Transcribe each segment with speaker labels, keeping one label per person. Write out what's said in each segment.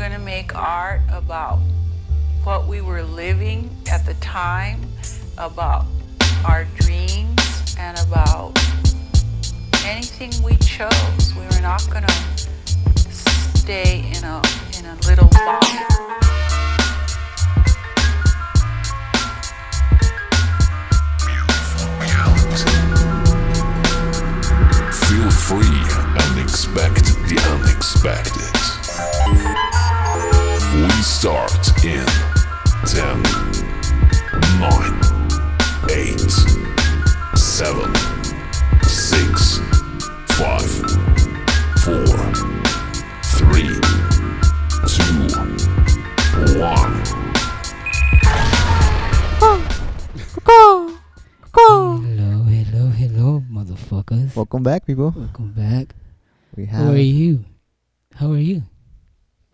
Speaker 1: going to make art about what we were living at the time, about our dreams, and about anything we chose. We were not going to stay in a in a little box.
Speaker 2: Feel free and expect the unexpected. We start in 10, 9, 8, 7, 6, 5, 4, 3, 2, 1.
Speaker 3: Hello, hello, hello, motherfuckers.
Speaker 4: Welcome back, people.
Speaker 3: Welcome back.
Speaker 4: We have.
Speaker 3: How are you? How are you?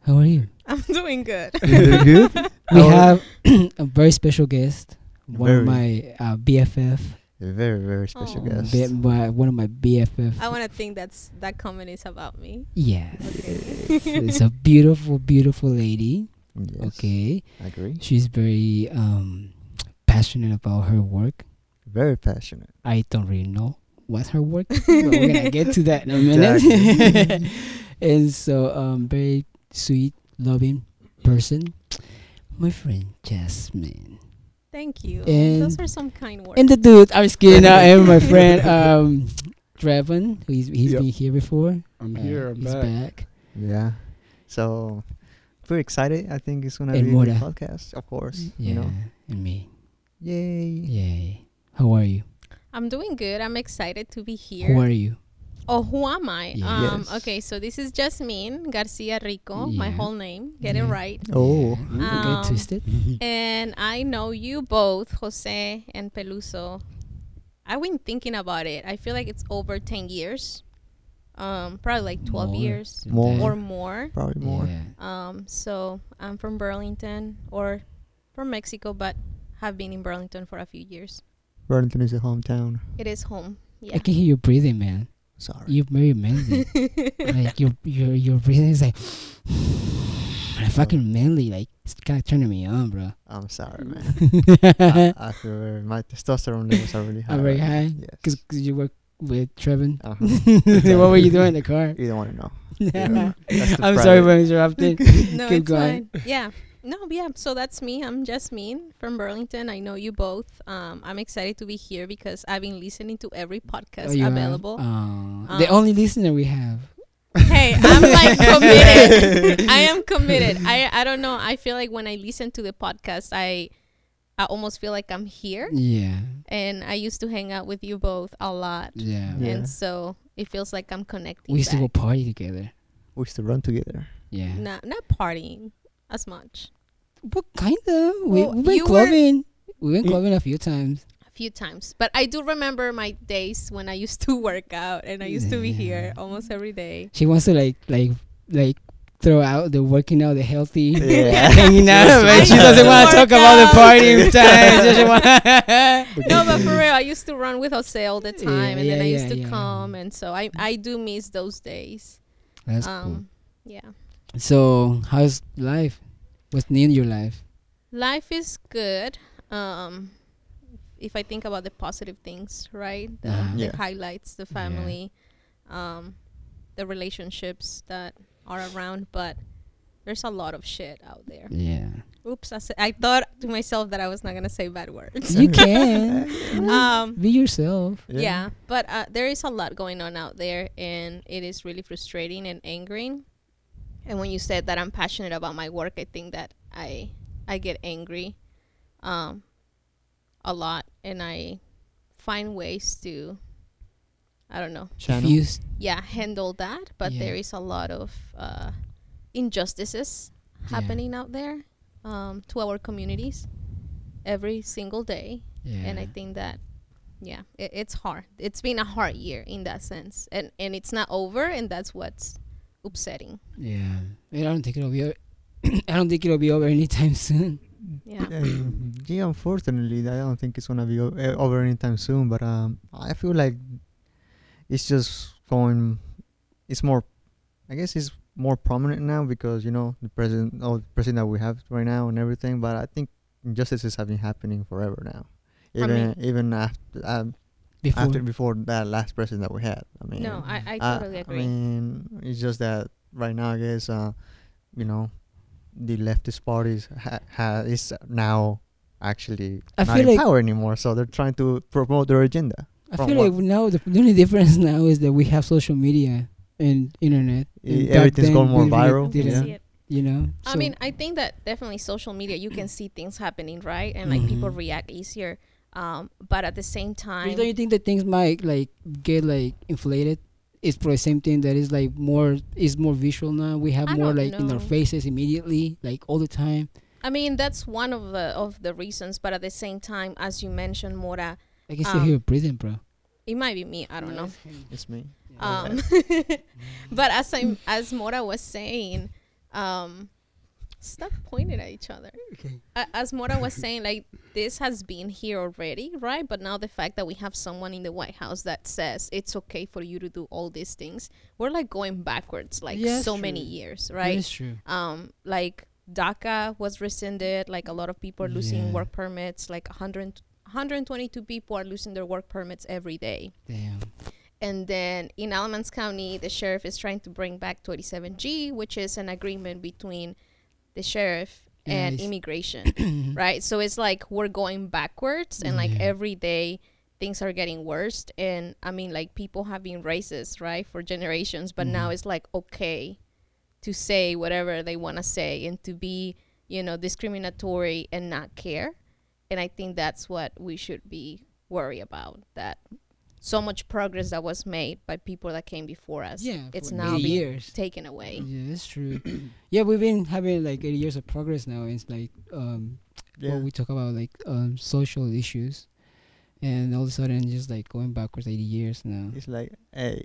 Speaker 3: How are you?
Speaker 5: I'm doing good.
Speaker 4: You doing good?
Speaker 3: We
Speaker 4: How
Speaker 3: have a very special guest. One
Speaker 4: Very.
Speaker 3: of my uh, BFF.
Speaker 4: A very, very special
Speaker 5: Oh.
Speaker 4: guest.
Speaker 3: Bi- my- one of my BFF.
Speaker 5: I want to think that's that comment is about me.
Speaker 3: yes.
Speaker 5: Okay.
Speaker 3: it's a beautiful, beautiful lady.
Speaker 4: Yes,
Speaker 3: Okay.
Speaker 4: I agree.
Speaker 3: She's very um passionate about her work.
Speaker 4: Very passionate.
Speaker 3: I don't really know what's her work, but we're gonna get to that in a minute.
Speaker 4: Exactly.
Speaker 3: and so, um, very sweet, loving person, my friend Jasmine,
Speaker 5: Thank you.
Speaker 3: And-
Speaker 5: Those are some kind words.
Speaker 3: and the dude I'm just kidding. uh, and my friend um, Trevon, who's he's
Speaker 6: Yep.
Speaker 3: been here before.
Speaker 6: I'm
Speaker 3: Uh,
Speaker 6: here. I'm
Speaker 3: he's
Speaker 6: back.
Speaker 3: back.
Speaker 4: Yeah. So, very excited. I think it's gonna
Speaker 3: And
Speaker 4: be a good podcast, of course.
Speaker 3: Yeah,
Speaker 4: You know.
Speaker 3: and me.
Speaker 4: Yay.
Speaker 3: Yay. How are you?
Speaker 5: I'm doing good. I'm excited to be here.
Speaker 3: Who are you?
Speaker 5: Oh, who am I?
Speaker 3: Yeah.
Speaker 5: Um, okay, so this is Jasmine Garcia Rico, my whole name. Get
Speaker 3: Yeah.
Speaker 5: it right.
Speaker 4: Oh.
Speaker 5: Um,
Speaker 3: get twisted.
Speaker 5: And I know you both, Jose and Peluso. I've been thinking about it. I feel like it's over 10 years. Um, probably like 12
Speaker 3: More
Speaker 5: years
Speaker 4: More.
Speaker 5: or more.
Speaker 4: Probably more.
Speaker 3: Yeah.
Speaker 5: Um, so I'm from Burlington or from Mexico, but have been in Burlington for a few years.
Speaker 4: Burlington is a hometown.
Speaker 5: It is home. Yeah.
Speaker 3: I can hear you breathing, man.
Speaker 4: Sorry.
Speaker 3: You're very manly. like your your your breathing is like like fucking manly. Like it's kind of turning me on, bro.
Speaker 4: I'm sorry, man. I,
Speaker 3: I'm
Speaker 4: feel very, my testosterone levels are really high.
Speaker 3: very
Speaker 4: right now.
Speaker 3: high
Speaker 4: Yes.
Speaker 3: because you work with Trevin.
Speaker 4: Uh-huh.
Speaker 3: what were you doing in the car?
Speaker 4: You don't want to know. Yeah.
Speaker 3: I'm
Speaker 4: the
Speaker 3: sorry
Speaker 4: private-
Speaker 3: for interrupting.
Speaker 5: no,
Speaker 3: Keep
Speaker 5: it's
Speaker 3: going.
Speaker 5: fine. Yeah. No, yeah. So that's me. I'm Jasmine from Burlington. I know you both. Um, I'm excited to be here because I've been listening to every podcast
Speaker 3: Oh, you have?
Speaker 5: available.
Speaker 3: Aw. the
Speaker 5: Um,
Speaker 3: only listener we have.
Speaker 5: hey, I'm like committed. I am committed. I I don't know. I feel like when I listen to the podcast, I I almost feel like I'm here.
Speaker 3: Yeah,
Speaker 5: And I used to hang out with you both a lot.
Speaker 3: yeah.
Speaker 4: Yeah.
Speaker 5: And so it feels like I'm connecting.
Speaker 3: We used to go party together.
Speaker 4: We used to run together.
Speaker 3: Yeah.
Speaker 5: Not not partying as much.
Speaker 3: But kinda. We,
Speaker 5: Well,
Speaker 3: we've been
Speaker 5: you were-
Speaker 3: clubbing. We've been
Speaker 4: Mm.
Speaker 3: clubbing a few times.
Speaker 5: A few times. But I do remember my days when I used to work out and I used to be here almost every day.
Speaker 3: She wants to like like like throw out the working out, the healthy,
Speaker 4: Yeah.
Speaker 3: hanging out,
Speaker 4: I
Speaker 3: but she doesn't want to talk
Speaker 5: work
Speaker 3: about the
Speaker 5: out.
Speaker 3: partying time. She doesn't want-
Speaker 5: no, but for real, I used to run with Jose all the time,
Speaker 3: Yeah,
Speaker 5: and then I used
Speaker 3: yeah,
Speaker 5: to
Speaker 3: yeah.
Speaker 5: come, and so I I do miss those days.
Speaker 3: That's
Speaker 5: um, yeah.
Speaker 3: So how's life? What's new in your life?
Speaker 5: life is good. Um, if I think about the positive things, right? The,
Speaker 3: Uh-huh.
Speaker 5: the
Speaker 4: Yeah.
Speaker 5: highlights, the
Speaker 3: Yeah.
Speaker 5: family, um, the relationships that are around, but there's a lot of shit out there.
Speaker 3: Yeah,
Speaker 5: Oops, I, said, I thought to myself that I was not gonna say bad words.
Speaker 3: you can
Speaker 5: um,
Speaker 3: be yourself.
Speaker 5: yeah. but uh, there is a lot going on out there, and it is really frustrating and angering. And when you said that I'm passionate about my work, I think that I I get angry, um, a lot, and I find ways to, I don't know,
Speaker 3: If
Speaker 4: Channel.
Speaker 3: you
Speaker 5: yeah, handle that. But
Speaker 3: Yeah.
Speaker 5: there is a lot of uh, injustices
Speaker 3: Yeah.
Speaker 5: happening out there um, to our communities every single day
Speaker 3: yeah.
Speaker 5: and I think that yeah, it, it's hard. It's been a hard year in that sense, and and it's not over, and that's what's upsetting.
Speaker 3: yeah. I don't think it'll be. Over. I don't think it'll be over anytime soon.
Speaker 5: Yeah,
Speaker 4: Um, yeah, unfortunately, I don't think it's gonna be o- eh, over anytime soon. But um, I feel like it's just going. It's more. I guess it's more prominent now because you know the president, oh, the president that we have right now and everything. But I think injustices have been happening forever now.
Speaker 5: I
Speaker 4: Even
Speaker 5: mean-
Speaker 4: even after um,
Speaker 3: Before,
Speaker 4: after before that last president that we had. I mean,
Speaker 5: no, I, I
Speaker 4: uh,
Speaker 5: totally agree.
Speaker 4: I mean, it's just that right now, I guess, uh, you know, the leftist parties ha- ha- is now actually
Speaker 3: I
Speaker 4: not
Speaker 3: feel
Speaker 4: in
Speaker 3: like-
Speaker 4: power anymore. So they're trying to promote their agenda.
Speaker 3: I feel
Speaker 4: what-
Speaker 3: like now the, the only difference now is that we have social media and internet. And back
Speaker 4: everything's going more viral,
Speaker 5: You
Speaker 3: didn't,
Speaker 5: see it.
Speaker 3: You know.
Speaker 5: I
Speaker 3: So-
Speaker 5: mean, I think that definitely social media, you can see things happening, right? And like people
Speaker 3: Mhm.
Speaker 5: react easier. Um, but at the same time,
Speaker 3: don't you think that things might like get like inflated? It's probably the same thing that is like more is more visual now. We have
Speaker 5: I
Speaker 3: more
Speaker 5: don't
Speaker 3: like in our faces immediately, like all the time.
Speaker 5: I mean, that's one of the of the reasons. But at the same time, as you mentioned, Mora,
Speaker 3: I can still
Speaker 5: Um,
Speaker 3: hear you breathing, bro.
Speaker 5: it might be me. I don't know.
Speaker 4: It's me.
Speaker 5: Um, but as I as Mora was saying, um, stop pointing at each other.
Speaker 3: Okay.
Speaker 5: A- As Mora was saying, like this has been here already, right? But now the fact that we have someone in the White House that says it's okay for you to do all these things, we're like going backwards, like
Speaker 3: Yeah,
Speaker 5: so
Speaker 3: that's
Speaker 5: many years, right?
Speaker 3: is true.
Speaker 5: um like DACA was rescinded like a lot of people are losing
Speaker 3: Yeah.
Speaker 5: work permits like 100 122 people are losing their work permits every day
Speaker 3: Damn.
Speaker 5: and then in Alamance County the sheriff is trying to bring back 287(g) which is an agreement between the sheriff and
Speaker 3: Nice.
Speaker 5: immigration right so it's like we're going backwards and like
Speaker 3: Yeah.
Speaker 5: every day things are getting worse and i mean like people have been racist right for generations but now
Speaker 3: Mhm.
Speaker 5: it's like okay to say whatever they want to say and to be you know discriminatory and not care and i think that's what we should be worried about that so much progress that was made by people that came before us
Speaker 3: Yeah,
Speaker 5: it's now being
Speaker 3: years.
Speaker 5: taken away
Speaker 3: Yeah, that's true. yeah, we've been having like 80 years of progress now. It's like um,
Speaker 4: Yeah.
Speaker 3: when we talk about like um social issues, and all of a sudden just like going backwards 80 years now.
Speaker 4: It's like, hey,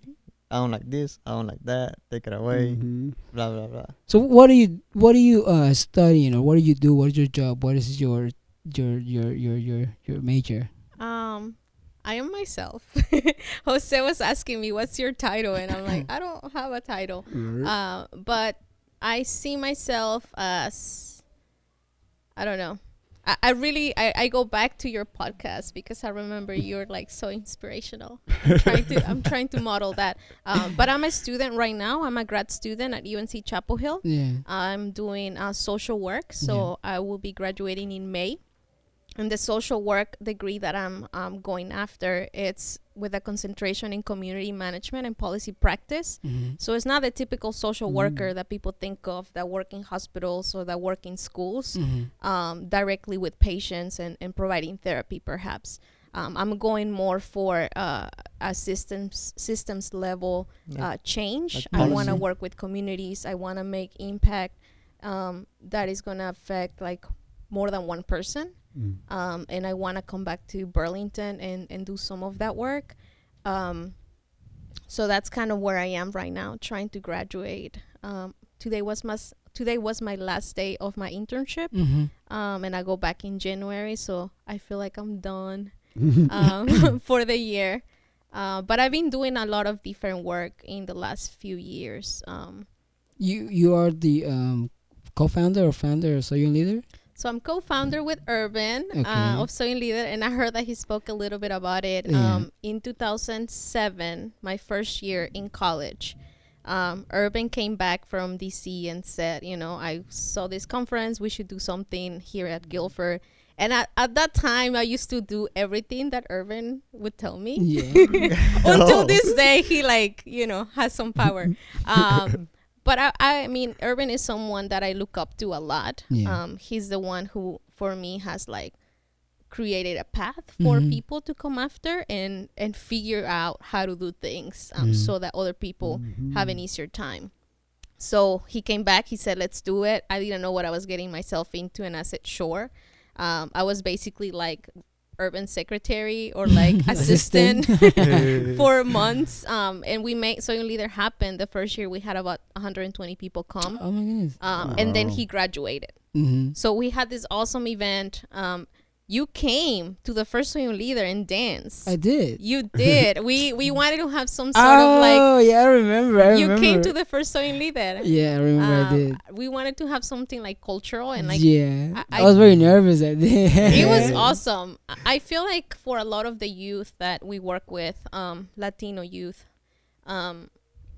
Speaker 4: I don't like this. I don't like that. Take it away.
Speaker 3: Mhm.
Speaker 4: Blah blah blah.
Speaker 3: So what do you what do you uh studying or what do you do? What is your job? What is your your your your your your major?
Speaker 5: Um, I am myself. Jose was asking me, "What's your title?" And I'm like, "I don't have a title." Uh, but I see myself as I don't know. I, I really I, I go back to your podcast because I remember you're like so inspirational. I'm trying to I'm trying to model that. Um, but I'm a student right now. I'm a grad student at UNC Chapel Hill.
Speaker 3: Yeah.
Speaker 5: I'm doing uh, social work, so I will be graduating in May. And the social work degree that I'm um, going after, it's with a concentration in community management and policy practice.
Speaker 3: Mhm.
Speaker 5: So it's not the typical social worker that people think of that work in hospitals or that work in schools
Speaker 3: Mhm.
Speaker 5: um, directly with patients and, and providing therapy, perhaps. Um, I'm going more for uh, a systems systems level uh, change.
Speaker 4: like
Speaker 5: I want to work with communities. I want to make impact um, that is going to affect like more than one person. Um, and I want to come back to Burlington and, and do some of that work. Um, so that's kind of where I am right now, trying to graduate. Um, today was my today was my last day of my internship,
Speaker 3: Mhm.
Speaker 5: um, and I go back in January. So I feel like I'm done um, for the year. Uh, but I've been doing a lot of different work in the last few years. Um,
Speaker 3: You you are the um co-founder or founder of Soyun Leader?
Speaker 5: So I'm co-founder with Urban
Speaker 3: Okay.
Speaker 5: uh, of Soy Leader, and I heard that he spoke a little bit about it
Speaker 3: Yeah.
Speaker 5: um, in 2007, my first year in college. Um, Urban came back from DC and said, you know, I saw this conference. We should do something here at Guilford. And at, at that time, I used to do everything that Urban would tell me.
Speaker 3: Yeah.
Speaker 5: until
Speaker 4: Oh.
Speaker 5: this day he like you know has some power um but I, I mean urban is someone that i look up to a lot.
Speaker 3: Yeah.
Speaker 5: um he's the one who for me has like created a path for
Speaker 3: Mhm.
Speaker 5: people to come after and and figure out how to do things um, so that other people have an easier time. So he came back he said let's do it. I didn't know what i was getting myself into and i said sure. Um, i was basically like urban secretary or like assistant for months um, and we made Soy Leader happen the first year we had about 120 people come
Speaker 3: oh my goodness.
Speaker 5: um, and then he graduated
Speaker 3: Mm-hmm.
Speaker 5: so we had this awesome event um, you came to the first Soy Leader and danced.
Speaker 3: I did.
Speaker 5: you did. we we wanted to have some sort
Speaker 3: oh,
Speaker 5: of like Oh
Speaker 3: yeah, I remember. I
Speaker 5: you
Speaker 3: remember.
Speaker 5: came to the first Soy Leader.
Speaker 3: Yeah, I remember. I
Speaker 5: Um,
Speaker 3: did.
Speaker 5: we wanted to have something like cultural and like
Speaker 3: yeah,
Speaker 5: I-
Speaker 3: I, was very nervous at
Speaker 5: it was awesome. I- I feel like for a lot of the youth that we work with, um, Latino youth, um,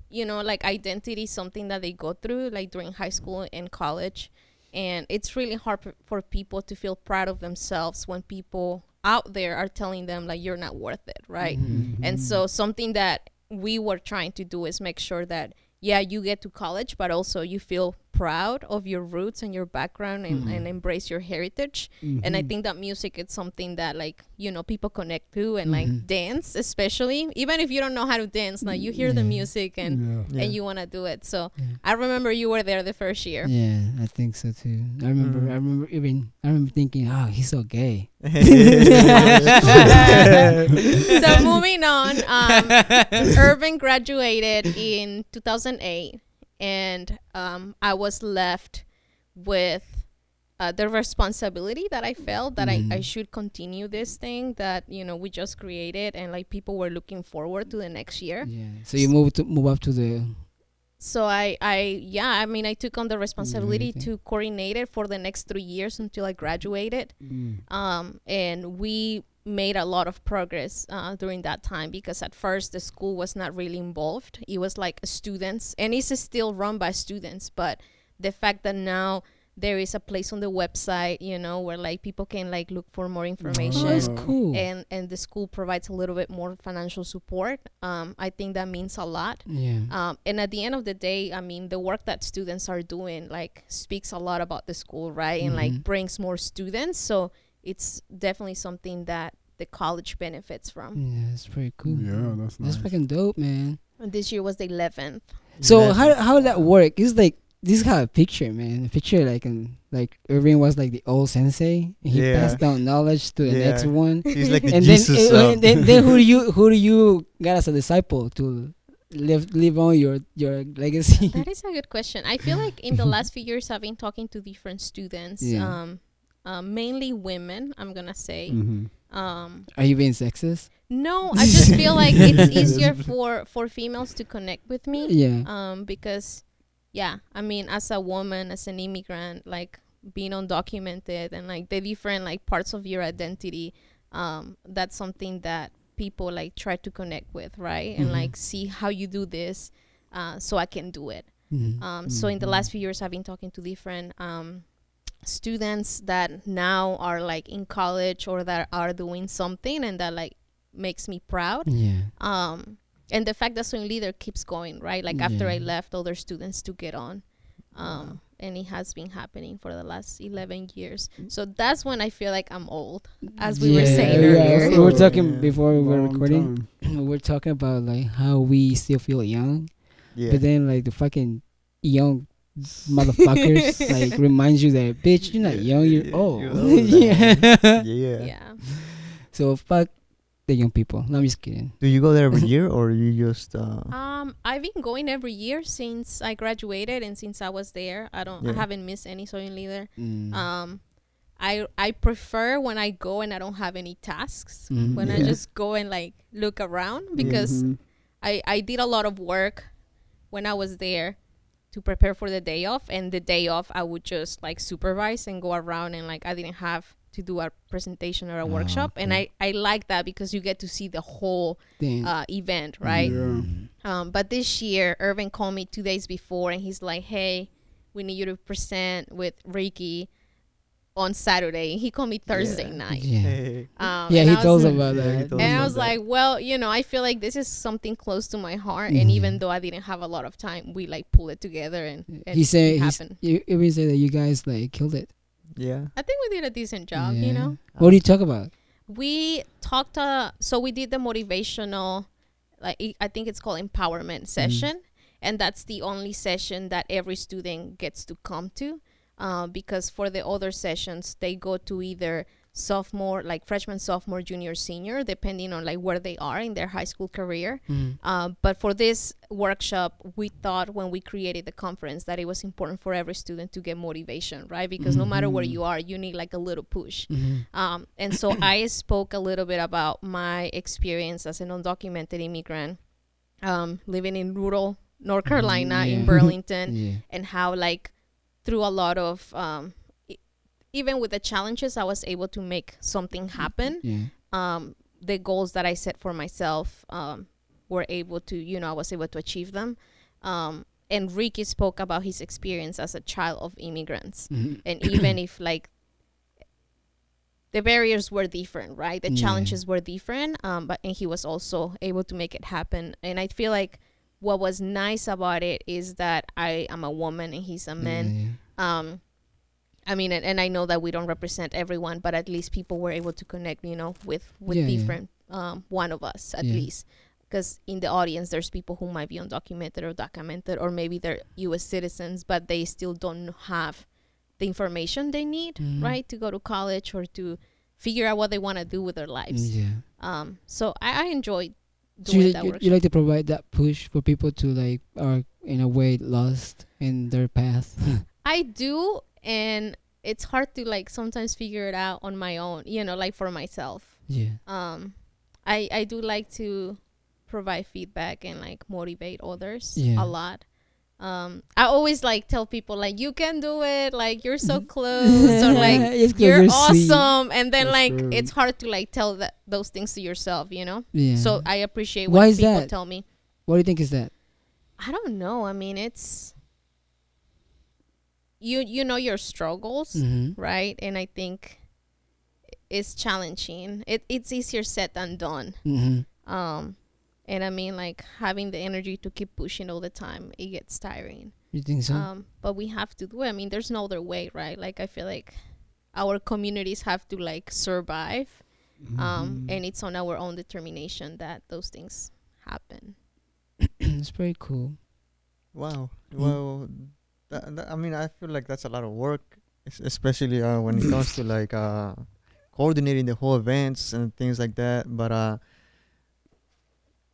Speaker 5: you know, like identity is something that they go through like during high school and college, and it's really hard for, for people to feel proud of themselves when people out there are telling them like you're not worth it, right? Mm-hmm. And so something that we were trying to do is make sure that yeah, you get to college, but also you feel proud of your roots and your background and, and embrace your heritage. And I think that music is something that like, you know, people connect to and like dance especially. Even if you don't know how to dance, like you hear the music and
Speaker 4: Yeah.
Speaker 5: and you wanna do it. So I remember you were there the first year.
Speaker 3: Yeah, I think so too. I remember.
Speaker 4: Mhm.
Speaker 3: I remember even. I remember thinking, "Oh, he's so gay."
Speaker 5: so moving on, um, Urban graduated in 2008, and um, I was left with uh, the responsibility that I felt that I, I
Speaker 3: Mhm.
Speaker 5: should continue this thing that you know we just created, and like people were looking forward to the next year.
Speaker 3: Yeah. So you moved to move up to the.
Speaker 5: So I, I yeah, I mean, I took on the responsibility
Speaker 3: everything.
Speaker 5: to coordinate it for the next three years until I graduated. um, and we made a lot of progress uh, during that time because at first the school was not really involved it was like students and it's still run by students but the fact that now there is a place on the website you know where like people can like look for more information
Speaker 3: Oh, that's cool.
Speaker 5: and and the school provides a little bit more financial support um, i think that means a lot
Speaker 3: yeah.
Speaker 5: um, and at the end of the day i mean the work that students are doing like speaks a lot about the school right and like
Speaker 3: Mhm.
Speaker 5: brings more students so it's definitely something that the college benefits from
Speaker 3: yeah, that's pretty cool.
Speaker 6: Yeah, that's nice.
Speaker 3: That's fucking dope, man.
Speaker 5: and this year was the 11th
Speaker 3: So how how did that work? It's like this kind of picture, man. A picture like in like Irving was like the old sensei. And he
Speaker 4: Yeah.
Speaker 3: passed down knowledge to the
Speaker 4: Yeah.
Speaker 3: next one.
Speaker 4: He's like the
Speaker 3: and then,
Speaker 4: Jesus.
Speaker 3: uh,
Speaker 4: of-
Speaker 3: then then who do you who do you got as a disciple to live live on your your legacy?
Speaker 5: that is a good question i feel like in the last few years i've been talking to different students
Speaker 3: Yeah.
Speaker 5: um, uh, mainly women i'm gonna say
Speaker 6: Mm-hmm.
Speaker 5: um,
Speaker 3: Are you being sexist?
Speaker 5: no i just feel like it's easier for for females to connect with me
Speaker 3: Yeah.
Speaker 5: um because yeah i mean as a woman as an immigrant like being undocumented and like the different like parts of your identity um that's something that people like try to connect with right and
Speaker 3: Mhm.
Speaker 5: like see how you do this uh so i can do it
Speaker 3: Mhm.
Speaker 5: um so in the last few years i've been talking to different um students that now are like in college or that are doing something and that like makes me proud.
Speaker 3: Yeah.
Speaker 5: um and the fact that Soy Leader keeps going right? Like after i left other students to get on. Um and it has been happening for the last 11 years. So that's when i feel like i'm old as we were saying
Speaker 3: yeah,
Speaker 5: earlier.
Speaker 3: We were talking
Speaker 4: yeah.
Speaker 3: before we were
Speaker 6: Long
Speaker 3: recording. we were talking about like how we still feel young,
Speaker 4: yeah.
Speaker 3: but then like the fucking young motherfuckers like reminds you that bitch you're not young you're
Speaker 4: Yeah,
Speaker 3: old.
Speaker 4: you're old,
Speaker 3: yeah.
Speaker 4: yeah.
Speaker 5: yeah
Speaker 3: So fuck the young people. No, I'm just kidding.
Speaker 4: Do you go there every year or you just uh
Speaker 5: um i've been going every year since i graduated and since i was there i don't i haven't missed any Soy Leader
Speaker 3: Mm.
Speaker 5: um I I prefer when I go and I don't have any tasks.
Speaker 3: Mhm.
Speaker 5: When I just go and like look around because
Speaker 6: Mhm.
Speaker 5: I, I did a lot of work when I was there to prepare for the day off and the day off I would just like supervise and go around and like I didn't have to do a presentation or a
Speaker 3: Ah,
Speaker 5: workshop and. I, I like that because you get to see the whole uh, event right
Speaker 6: Yeah.
Speaker 5: um, but this year Irvin called me two days before and he's like hey we need you to present with Ricky on Saturday he called me Thursday
Speaker 4: Yeah.
Speaker 5: night
Speaker 3: Yeah.
Speaker 5: Um,
Speaker 3: Yeah, he
Speaker 5: I was
Speaker 3: told us
Speaker 5: like-
Speaker 3: about
Speaker 4: Yeah,
Speaker 3: that.
Speaker 4: told
Speaker 5: and I
Speaker 4: about
Speaker 5: was
Speaker 4: that.
Speaker 5: like, well, you know, I feel like this is something close to my heart, and
Speaker 3: Mhm.
Speaker 5: even though I didn't have a lot of time, we like pull it together and, and
Speaker 3: he said
Speaker 5: it
Speaker 3: he's,
Speaker 5: happened.
Speaker 3: you even said that you guys like killed it.
Speaker 4: Yeah.
Speaker 5: I think we did a decent job, you know.
Speaker 3: What do you talk about?
Speaker 5: We talked, uh, so we did the motivational, like I- I think it's called empowerment session, and that's the only session that every student gets to come to, uh, because for the other sessions they go to either sophomore, like freshman, sophomore, junior, senior, depending on like where they are in their high school career.
Speaker 3: Mhm.
Speaker 5: Uh, but for this workshop, we thought when we created the conference that it was important for every student to get motivation, right? Because no matter where
Speaker 3: Mhm.
Speaker 5: you are, you need like a little push.
Speaker 3: Mhm.
Speaker 5: Um, and so I spoke a little bit about my experience as an undocumented immigrant, um, living in rural North Carolina in
Speaker 3: yeah.
Speaker 5: Burlington,
Speaker 3: Yeah.
Speaker 5: and how like through a lot of um, e- even with the challenges, I was able to make something happen.
Speaker 3: Yeah.
Speaker 5: Um, the goals that I set for myself um, were able to, you know, I was able to achieve them. Um, and Ricky spoke about his experience as a child of immigrants
Speaker 3: Mhm.
Speaker 5: and even if like the barriers were different right the
Speaker 3: Yeah.
Speaker 5: challenges were different um but and he was also able to make it happen and i feel like what was nice about it is that i am a woman and he's a man
Speaker 3: Yeah,
Speaker 5: um i mean and, and i know that we don't represent everyone but at least people were able to connect you know with with
Speaker 3: Yeah, yeah.
Speaker 5: different um one of us at
Speaker 3: Yeah.
Speaker 5: least because in the audience there's people who might be undocumented or documented or maybe they're us citizens but they still don't have the information they need
Speaker 3: Mhm.
Speaker 5: right to go to college or to figure out what they want to do with their lives
Speaker 3: Yeah.
Speaker 5: um so i, I enjoyed
Speaker 3: So
Speaker 5: doing
Speaker 3: you,
Speaker 5: that
Speaker 3: you, you like to provide that push for people to like are in a way lost in their path.
Speaker 5: I do, and it's hard to like sometimes figure it out on my own. You know, like for myself.
Speaker 3: yeah.
Speaker 5: Um, I I do like to provide feedback and like motivate others
Speaker 3: Yeah.
Speaker 5: a lot. Um, I always like tell people like you can do it, like you're so close, or like
Speaker 3: It's 'cause
Speaker 5: you're,
Speaker 3: sweet.
Speaker 5: awesome, and then
Speaker 3: That's
Speaker 5: like
Speaker 3: true.
Speaker 5: it's hard to like tell that those things to yourself, you know.
Speaker 3: Yeah.
Speaker 5: So I appreciate
Speaker 3: Why
Speaker 5: when
Speaker 3: is
Speaker 5: people
Speaker 3: that?
Speaker 5: tell me.
Speaker 3: what do you think is that?
Speaker 5: I don't know. I mean, it's you you know your struggles,
Speaker 3: Mm-hmm.
Speaker 5: right? And I think it's challenging. It it's easier said than done.
Speaker 3: Mm-hmm.
Speaker 5: Um, and I mean, like having the energy to keep pushing all the time, it gets tiring.
Speaker 3: You think so?
Speaker 5: Um, but we have to do it. I mean, there's no other way, right? Like I feel like our communities have to like survive,
Speaker 3: Mm-hmm.
Speaker 5: um, and it's on our own determination that those things happen.
Speaker 3: it's pretty cool.
Speaker 4: Wow.
Speaker 3: Mm.
Speaker 4: Well, that, that, I mean, I feel like that's a lot of work, es- especially uh, when it comes to like uh, coordinating the whole events and things like that. But uh,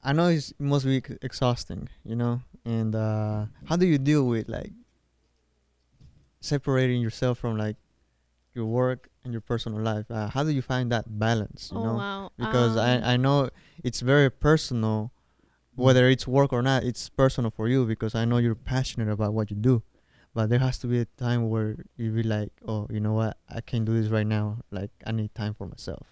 Speaker 4: I know it's, it must be exhausting, you know. And uh, how do you deal with like separating yourself from like your work and your personal life? Uh, how do you find that balance? You
Speaker 5: oh
Speaker 4: know,
Speaker 5: wow!
Speaker 4: because
Speaker 5: Um,
Speaker 4: I I know it's very personal whether it's work or not it's personal for you because i know you're passionate about what you do but there has to be a time where you be like oh you know what i can't do this right now like i need time for myself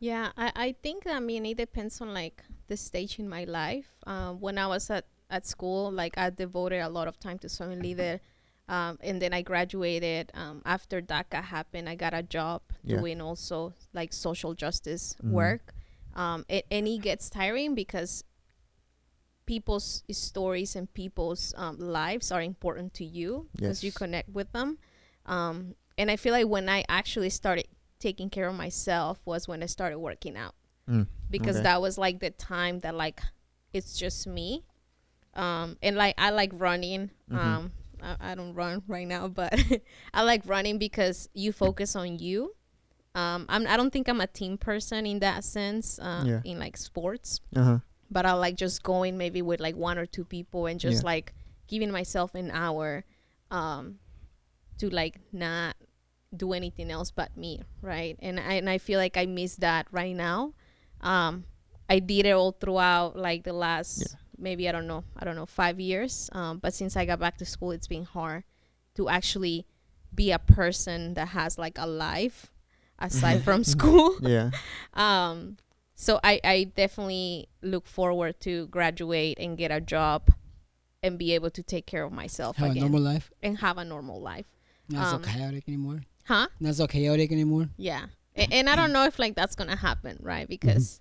Speaker 5: Yeah, I, I think I mean it depends on like the stage in my life. Um, when I was at, at school, like I devoted a lot of time to Soy Leader. Um, and then I graduated. Um, after DACA happened, I got a job
Speaker 4: Yeah.
Speaker 5: doing also like social justice
Speaker 4: Mhm.
Speaker 5: work. Um, it, and it gets tiring because people's stories and people's um, lives are important to you because you connect with them. Um, and I feel like when I actually started taking care of myself was when I started working out
Speaker 4: Mm,
Speaker 5: because
Speaker 4: okay.
Speaker 5: that was like the time that like it's just me. Um, and like I like running.
Speaker 4: Mhm.
Speaker 5: Um, I, I don't run right now, but I like running because you focus on you. Um, I'm, I don't think I'm a team person in that sense. Uh,
Speaker 4: Yeah.
Speaker 5: in like sports
Speaker 4: uh-huh
Speaker 5: but I like just going maybe with like one or two people and just
Speaker 4: Yeah.
Speaker 5: like giving myself an hour um to like not do anything else but me, right? And I and I feel like I miss that right now. Um I did it all throughout like the last
Speaker 4: Yeah.
Speaker 5: maybe I don't know, I don't know, 5 years. Um but since I got back to school it's been hard to actually be a person that has like a life aside from school
Speaker 4: yeah
Speaker 5: um so I, I definitely look forward to graduate and get a job and be able to take care of myself
Speaker 3: Have a normal life.
Speaker 5: and have a normal life
Speaker 3: Not
Speaker 5: Um,
Speaker 3: so chaotic anymore.
Speaker 5: huh
Speaker 3: Not so chaotic anymore.
Speaker 5: yeah A- and i don't know if like that's gonna happen right because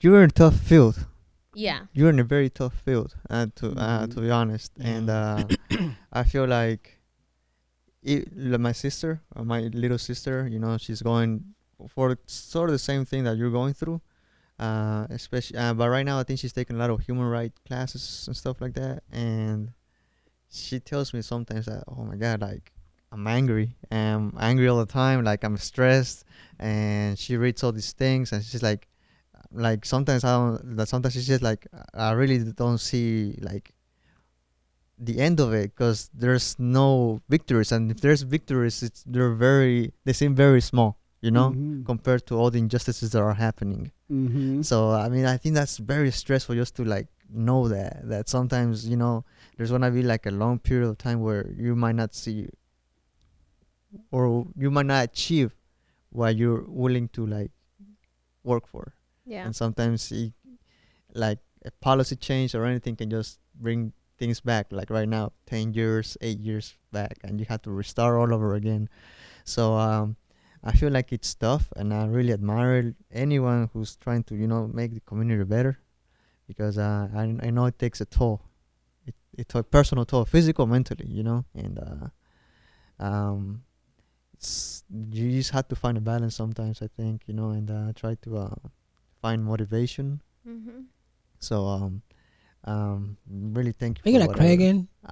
Speaker 4: you're in a tough field.
Speaker 5: Yeah.
Speaker 4: You're in a very tough field uh, to uh, to be honest and uh, i feel like it, my sister uh, my little sister you know she's going for sort of the same thing that you're going through uh, especially uh, but right now i think she's taking a lot of human rights classes and stuff like that and she tells me sometimes that oh my god like I'm angry. I'm angry all the time. Like I'm stressed, and she reads all these things, and she's like, like sometimes I don't. Sometimes she's just like, I really don't see like the end of it because there's no victories, and if there's victories, it's they're very they seem very small, you know,
Speaker 6: Mhm.
Speaker 4: compared to all the injustices that are happening.
Speaker 6: Mhm.
Speaker 4: So I mean, I think that's very stressful just to like know that that sometimes you know there's gonna be like a long period of time where you might not see or you might not achieve what you're willing to like work for,
Speaker 5: Yeah.
Speaker 4: and sometimes it, like a policy change or anything can just bring things back. Like right now, ten years, eight years back, and you have to restart all over again. So um, I feel like it's tough, and I really admire anyone who's trying to, you know, make the community better, because uh, I I know it takes a toll, it it a personal toll, physical, mentally, you know, and uh, um, you just have to find a balance sometimes. I think you know, and uh, try to uh, find motivation.
Speaker 5: Mm-hmm.
Speaker 4: So um, um, really thank you.
Speaker 3: Are you gonna cry again?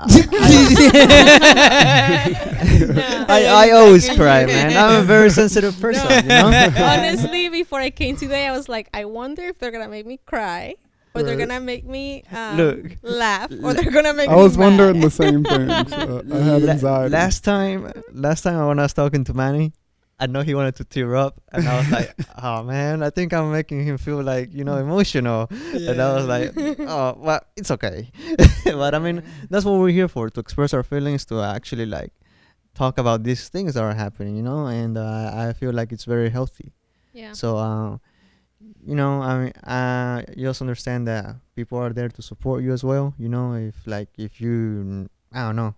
Speaker 4: I, I always cry, man. I'm a very sensitive person, you know.
Speaker 5: Honestly, before I came today, I was like, I wonder if they're gonna make me cry, or they're gonna make me um,
Speaker 4: Look.
Speaker 5: laugh, or they're gonna make me
Speaker 6: I
Speaker 5: me.
Speaker 6: was wondering the same thing. So I had
Speaker 4: La-
Speaker 6: anxiety.
Speaker 4: last time, last time when I was talking to Manny, I know he wanted to tear up, and I was like, "Oh man, I think I'm making him feel like you know emotional." And I was like, "Oh, well, it's okay." but I mean, that's what we're here for—to express our feelings, to actually like talk about these things that are happening, you know. And uh, I feel like it's very healthy.
Speaker 5: yeah.
Speaker 4: So, uh, you know, I mean, uh, you also understand that people are there to support you as well. You know, if like if you, I don't know,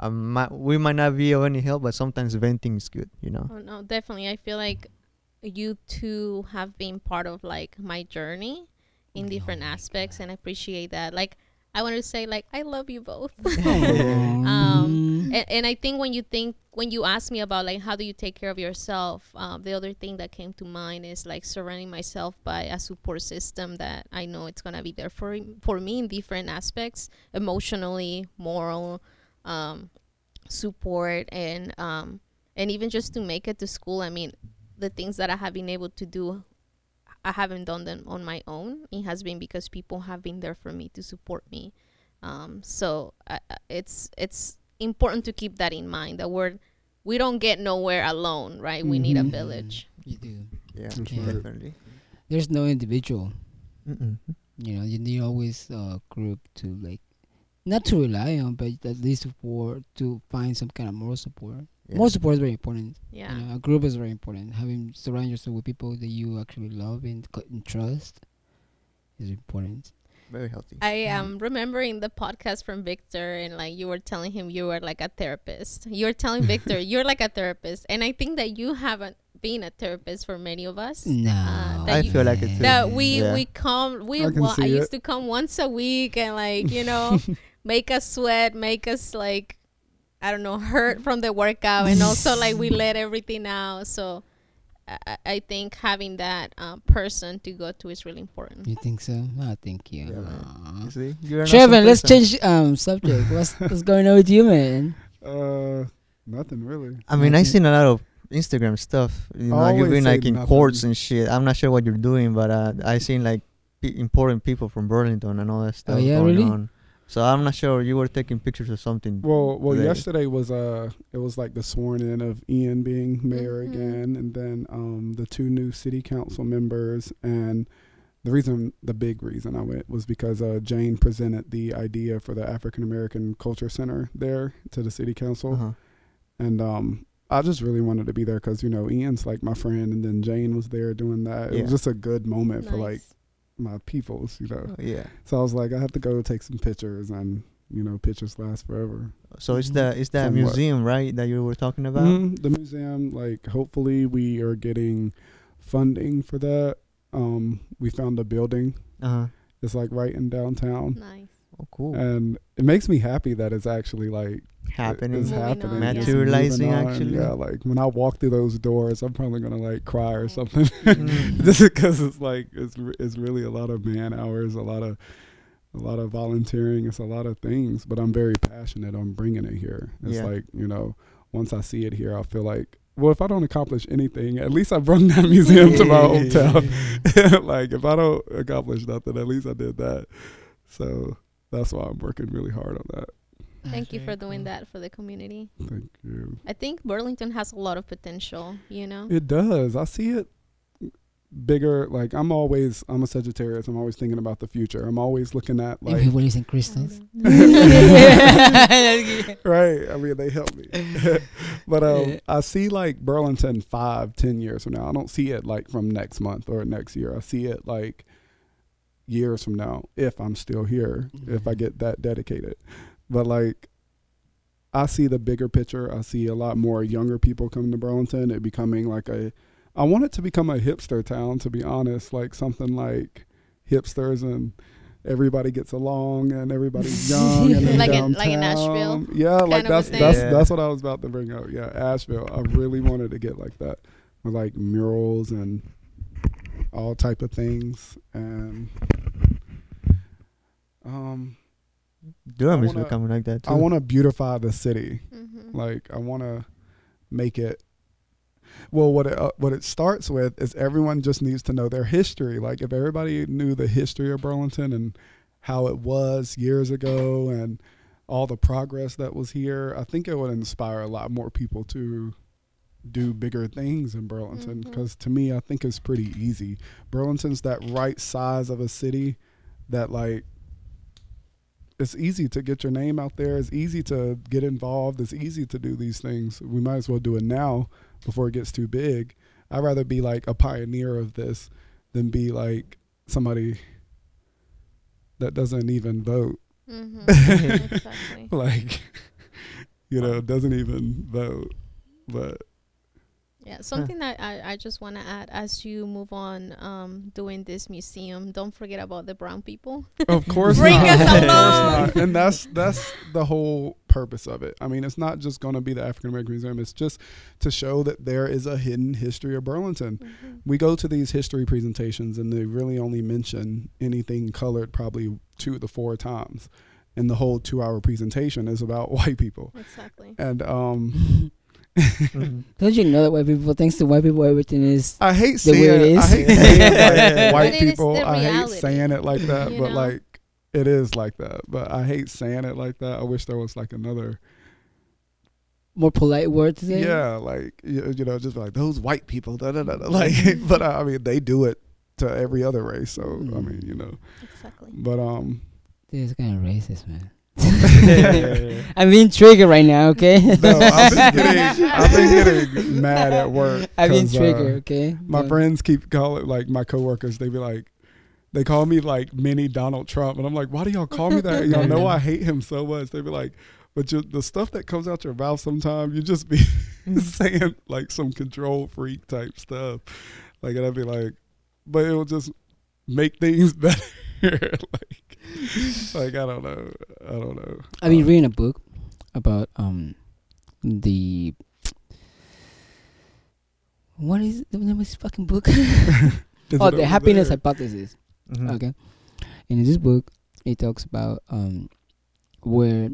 Speaker 4: um, might, we might not be of any help, but sometimes venting is good. You know.
Speaker 5: Oh no, definitely. I feel like you two have been part of like my journey in different aspects, and I appreciate that. Like, I want to say, like, I love you both. um, and, and I think when you think when you ask me about like how do you take care of yourself, um, the other thing that came to mind is like surrounding myself by a support system that I know it's gonna be there for for me in different aspects, emotionally, moral, um, support, and um, and even just to make it to school. I mean, the things that I have been able to do. I haven't done them on my own. It has been because people have been there for me to support me. Um, so uh, uh, it's it's important to keep that in mind that we're we don't get nowhere alone, right? We need a
Speaker 6: Mhm.
Speaker 5: village.
Speaker 3: You do.
Speaker 4: Yeah,
Speaker 3: Yeah.
Speaker 4: definitely.
Speaker 3: There's no individual.
Speaker 4: Mm-mm.
Speaker 3: You know, you need always a group to like, not to rely on, but at least for to find some kind of moral support.
Speaker 4: Yeah.
Speaker 3: Moral support is very important.
Speaker 5: Yeah.
Speaker 3: You know, a group is very important. Having surround yourself with people that you actually love and, co- and trust is important.
Speaker 4: Very healthy.
Speaker 5: I am remembering the podcast from Victor, and like you were telling him you were like a therapist. You were telling Victor you're like a therapist, and I think that you haven't been a therapist for many of us.
Speaker 3: No, uh,
Speaker 5: that
Speaker 4: I
Speaker 5: you-
Speaker 4: feel like it too.
Speaker 5: that we
Speaker 4: Yeah.
Speaker 5: we come we
Speaker 6: I can
Speaker 5: well, I used
Speaker 6: it.
Speaker 5: to come once a week and like you know make us sweat make us like I don't know hurt from the workout and also like we let everything out so I, I- I think having that um, person to go to is really important
Speaker 3: You think so? Oh, thank you.
Speaker 4: Yeah, You see, you're
Speaker 3: Trevor, let's change um subject. What's what's going on with you, man?
Speaker 6: Uh, nothing really.
Speaker 4: I mean, I've seen a lot of Instagram stuff. You know, you've been like in
Speaker 6: nothing.
Speaker 4: courts and shit. I'm not sure what you're doing, but uh, I seen like pe- important people from Burlington and all that stuff
Speaker 3: Oh, yeah,
Speaker 4: going
Speaker 3: really?
Speaker 4: on. So I'm not sure you were taking pictures or something.
Speaker 6: Well, well,
Speaker 4: today.
Speaker 6: yesterday was uh, it was like the sworn in of Ian being mayor
Speaker 5: Mhm.
Speaker 6: again, and then um, the two new city council members. And the reason, the big reason I went was because uh, Jane presented the idea for the African American Culture Center there to the city council,
Speaker 4: Uh-huh.
Speaker 6: and um, I just really wanted to be there because you know Ian's like my friend, and then Jane was there doing that. It
Speaker 4: Yeah.
Speaker 6: was just a good moment for like
Speaker 5: Nice.
Speaker 6: My peoples, you know.
Speaker 4: Oh, yeah.
Speaker 6: So I was like, I have to go take some pictures, and you know, pictures last forever.
Speaker 4: So it's the it's that
Speaker 6: Somewhat.
Speaker 4: museum, right, that you were talking about?
Speaker 6: Mhm, the museum, like, hopefully we are getting funding for that. Um, we found a building.
Speaker 4: Uh huh.
Speaker 6: It's like right in downtown,
Speaker 5: nice
Speaker 4: Oh, cool.
Speaker 6: and it makes me happy that it's actually like
Speaker 4: Happening.
Speaker 6: It's
Speaker 5: Moving on,
Speaker 6: happening,
Speaker 5: yeah.
Speaker 6: it's
Speaker 4: Materializing, actually.
Speaker 6: Yeah, like when I walk through those doors, I'm probably gonna like cry or something.
Speaker 4: Mm.
Speaker 6: just because it's like it's re- it's really a lot of man hours, a lot of a lot of volunteering, it's a lot of things. But I'm very passionate on bringing it here. It's
Speaker 4: Yeah.
Speaker 6: like you know, once I see it here, I feel like, well, if I don't accomplish anything, at least I brought that museum to my hometown. like if I don't accomplish nothing, at least I did that. So that's why I'm working really hard on that.
Speaker 5: Thank you for doing that for the community.
Speaker 6: Thank you.
Speaker 5: I think Burlington has a lot of potential, you know?
Speaker 6: It does. I see it bigger. Like I'm always, I'm a Sagittarius. I'm always thinking about the future. I'm always looking at like
Speaker 3: Everybody's in crystals.
Speaker 6: right. I mean, they help me. but um, I see like Burlington five, ten years from now. I don't see it like from next month or next year. I see it like years from now if I'm still here, if I get that dedicated. But like, I see the bigger picture. I see a lot more younger people coming to Burlington. It becoming like a, I want it to become a hipster town. To be honest, like something like hipsters and everybody gets along and everybody's young and
Speaker 5: Like in- like in
Speaker 6: downtown.
Speaker 5: Asheville
Speaker 6: Yeah, like
Speaker 5: kind of a
Speaker 6: that's that's
Speaker 4: Yeah.
Speaker 6: that's what I was about to bring up. Yeah, Asheville. I really wanted to get like that with like murals and all type of things and um
Speaker 4: Durham
Speaker 6: I
Speaker 4: is
Speaker 6: wanna-
Speaker 4: becoming like that too.
Speaker 6: I want to beautify the city.
Speaker 5: Mm-hmm.
Speaker 6: Like I want to make it. Well, what it uh, what it starts with is everyone just needs to know their history. Like if everybody knew the history of Burlington and how it was years ago and all the progress that was here, I think it would inspire a lot more people to do bigger things in Burlington. Because to me, I think it's pretty easy. Burlington's that right size of a city that like it's easy to get your name out there. It's easy to get involved. It's easy to do these things. We might as well do it now before it gets too big. I'd rather be like a pioneer of this than be like somebody that doesn't even vote.
Speaker 5: Mm-hmm. exactly.
Speaker 6: Like, you know, doesn't even vote. But
Speaker 5: Yeah, something that I, I just want to add as you move on um, doing this museum, don't forget about the brown people.
Speaker 6: Of course
Speaker 5: Bring
Speaker 6: not.
Speaker 5: us along.
Speaker 6: And that's that's the whole purpose of it. I mean, it's not just going to be the African American Museum. It's just to show that there is a hidden history of Burlington. We go to these history presentations and they really only mention anything colored probably two to four times. And the whole two hour presentation is about white people.
Speaker 5: Exactly.
Speaker 6: And um
Speaker 4: Mhm.
Speaker 3: Don't you know that white people, thanks to white people, everything is.
Speaker 6: I hate
Speaker 3: The way
Speaker 6: saying
Speaker 3: it
Speaker 6: I hate saying like white
Speaker 5: it is
Speaker 6: people. I hate saying it like that,
Speaker 5: you
Speaker 6: but
Speaker 5: know?
Speaker 6: like it is like that. But I hate saying it like that. I wish there was like another
Speaker 3: More polite word to say.
Speaker 6: yeah, like you, you know, just like those white people. Da, da, da, da. Like, but I mean, they do it to every other race. So I
Speaker 3: Mm.
Speaker 6: mean, you know,
Speaker 5: Exactly.
Speaker 6: but um,
Speaker 3: This is kind of racist, man.
Speaker 4: Yeah.
Speaker 3: I'm being triggered right now, okay?
Speaker 6: no, I've been getting, I've been getting mad at work.
Speaker 3: I've been
Speaker 6: 'cause, uh,
Speaker 3: triggered, okay?
Speaker 6: my
Speaker 3: But-
Speaker 6: friends keep calling like my coworkers. They be like, they call me like mini Donald Trump, and I'm like, why do y'all call me that? Y'all know I hate him so much. They be like, but you, the stuff that comes out your mouth sometimes, you just be saying like some control freak type stuff. Like, and I'd be like, but it will just make things better. like, like I don't know, I don't know.
Speaker 3: I've been
Speaker 6: Uh,
Speaker 3: reading a book about um the what is the name of this fucking book? oh, the happiness
Speaker 6: there?
Speaker 3: hypothesis.
Speaker 4: Mhm.
Speaker 3: Okay, and in this book, it talks about um where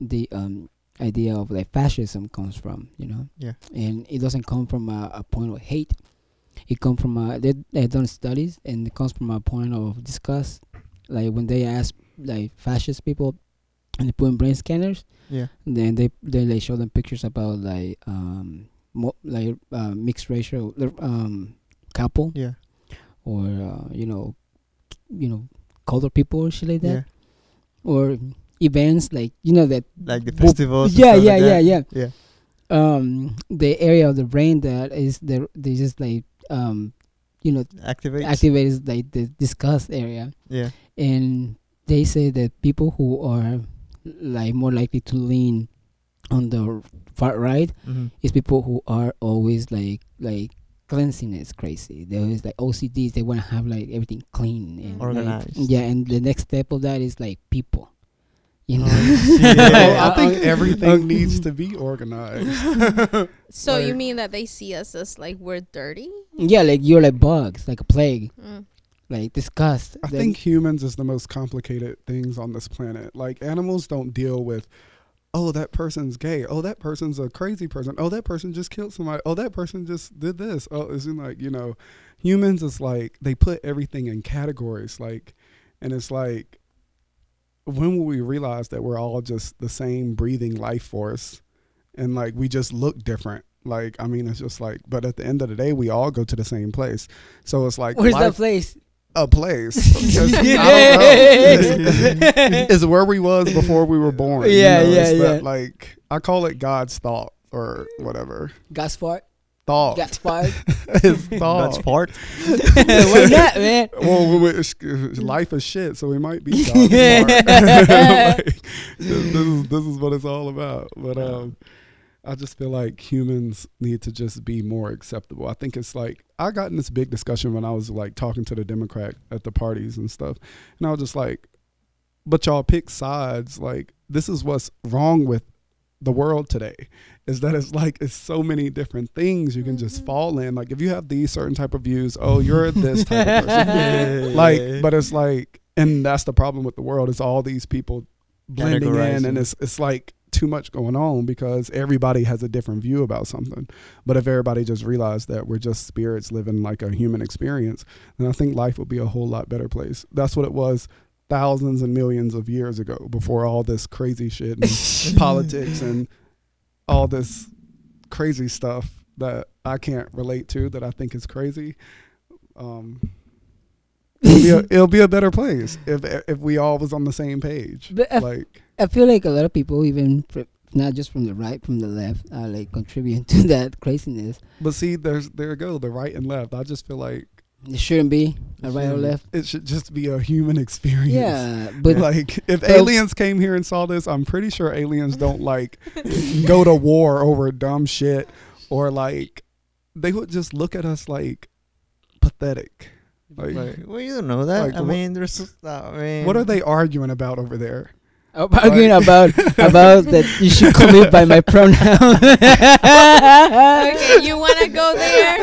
Speaker 3: the um idea of like fascism comes from. You know,
Speaker 4: Yeah.
Speaker 3: and it doesn't come from a, a point of hate. It comes from a they they done studies and it comes from a point of disgust. Like when they ask like fascist people and they put in brain scanners,
Speaker 4: Yeah.
Speaker 3: then they then they show them pictures about like um mo- like uh, mixed racial um couple
Speaker 4: Yeah.
Speaker 3: or uh, you know you know colored people or shit like that. Yeah. or events like you know that
Speaker 4: Like the festivals.
Speaker 3: yeah yeah
Speaker 4: like
Speaker 3: yeah yeah
Speaker 4: Yeah.
Speaker 3: um the area of the brain that is the they just like um you know
Speaker 4: Activates.
Speaker 3: activates like the disgust area
Speaker 4: Yeah.
Speaker 3: and they say that people who are like more likely to lean on the far right
Speaker 4: Mhm.
Speaker 3: is people who are always like like cleanliness crazy. They're always like OCDs. They want to have like everything clean and like-
Speaker 4: Organized.
Speaker 3: yeah, and the next step of that is like people. You know,
Speaker 6: I think everything needs to be organized.
Speaker 5: So you mean that they see us as like we're dirty?
Speaker 3: Yeah, like you're like bugs, like a plague,
Speaker 5: Mm.
Speaker 3: like disgust.
Speaker 6: I
Speaker 3: Then-
Speaker 6: think humans is the most complicated things on this planet. Like animals don't deal with oh, that person's gay. Oh, that person's a crazy person. Oh, that person just killed somebody. Oh, that person just did this. Oh, it's like, you know, humans is like they put everything in categories like and it's like when will we realize that we're all just the same breathing life force and like we just look different like i mean it's just like but at the end of the day we all go to the same place so it's like
Speaker 3: Where's that place?
Speaker 6: a place Because I don't know. It's, it's where we was before we were born you
Speaker 3: Yeah,
Speaker 6: know?
Speaker 3: yeah,
Speaker 6: It's that,
Speaker 3: yeah.
Speaker 6: like i call it god's thought or whatever
Speaker 3: Gas fart?
Speaker 6: Thought
Speaker 3: Gas fart?
Speaker 6: it's thought
Speaker 4: That's part.
Speaker 3: Why not, man?
Speaker 6: well, we- we- life is shit, so we might be Like, this, this is this is what it's all about. But um, I just feel like humans need to just be more acceptable. I think it's like I got in this big discussion when I was like talking to the Democrat at the parties and stuff, and I was just like, "But y'all pick sides. Like this is what's wrong with." The world today is that it's like it's so many different things you can just mm-hmm. fall in. Like if you have these certain type of views oh you're this type of person. Like but it's like and that's the problem with the world is all these people blending in and it's it's like too much going on because everybody has a different view about something. But if everybody just realized that we're just spirits living like a human experience then i think life would be a whole lot better place. That's what it was thousands and millions of years ago before all this crazy shit and politics and all this crazy stuff that I can't relate to that I think is crazy. Um, it'll, be a, it'll be a better place if if we all was on the same page.
Speaker 3: But I-
Speaker 6: like
Speaker 3: I feel like a lot of people, even fr- not just from the right, from the left, are like contributing to that craziness.
Speaker 6: But see, there's there you go, the right and left. I just feel like
Speaker 3: It shouldn't be a right or left.
Speaker 6: it should just be a human experience.
Speaker 3: Yeah, but
Speaker 6: like if
Speaker 3: but-
Speaker 6: aliens came here and saw this, I'm pretty sure aliens don't like go to war over dumb shit or like they would just look at us like pathetic. Like,
Speaker 4: Like, well, you don't know that.
Speaker 6: like,
Speaker 4: I
Speaker 6: what-
Speaker 4: mean, there's. I mean,
Speaker 6: what are they arguing about over there?
Speaker 3: I'm arguing about about that you should call me by my pronoun.
Speaker 5: okay, you want to go there?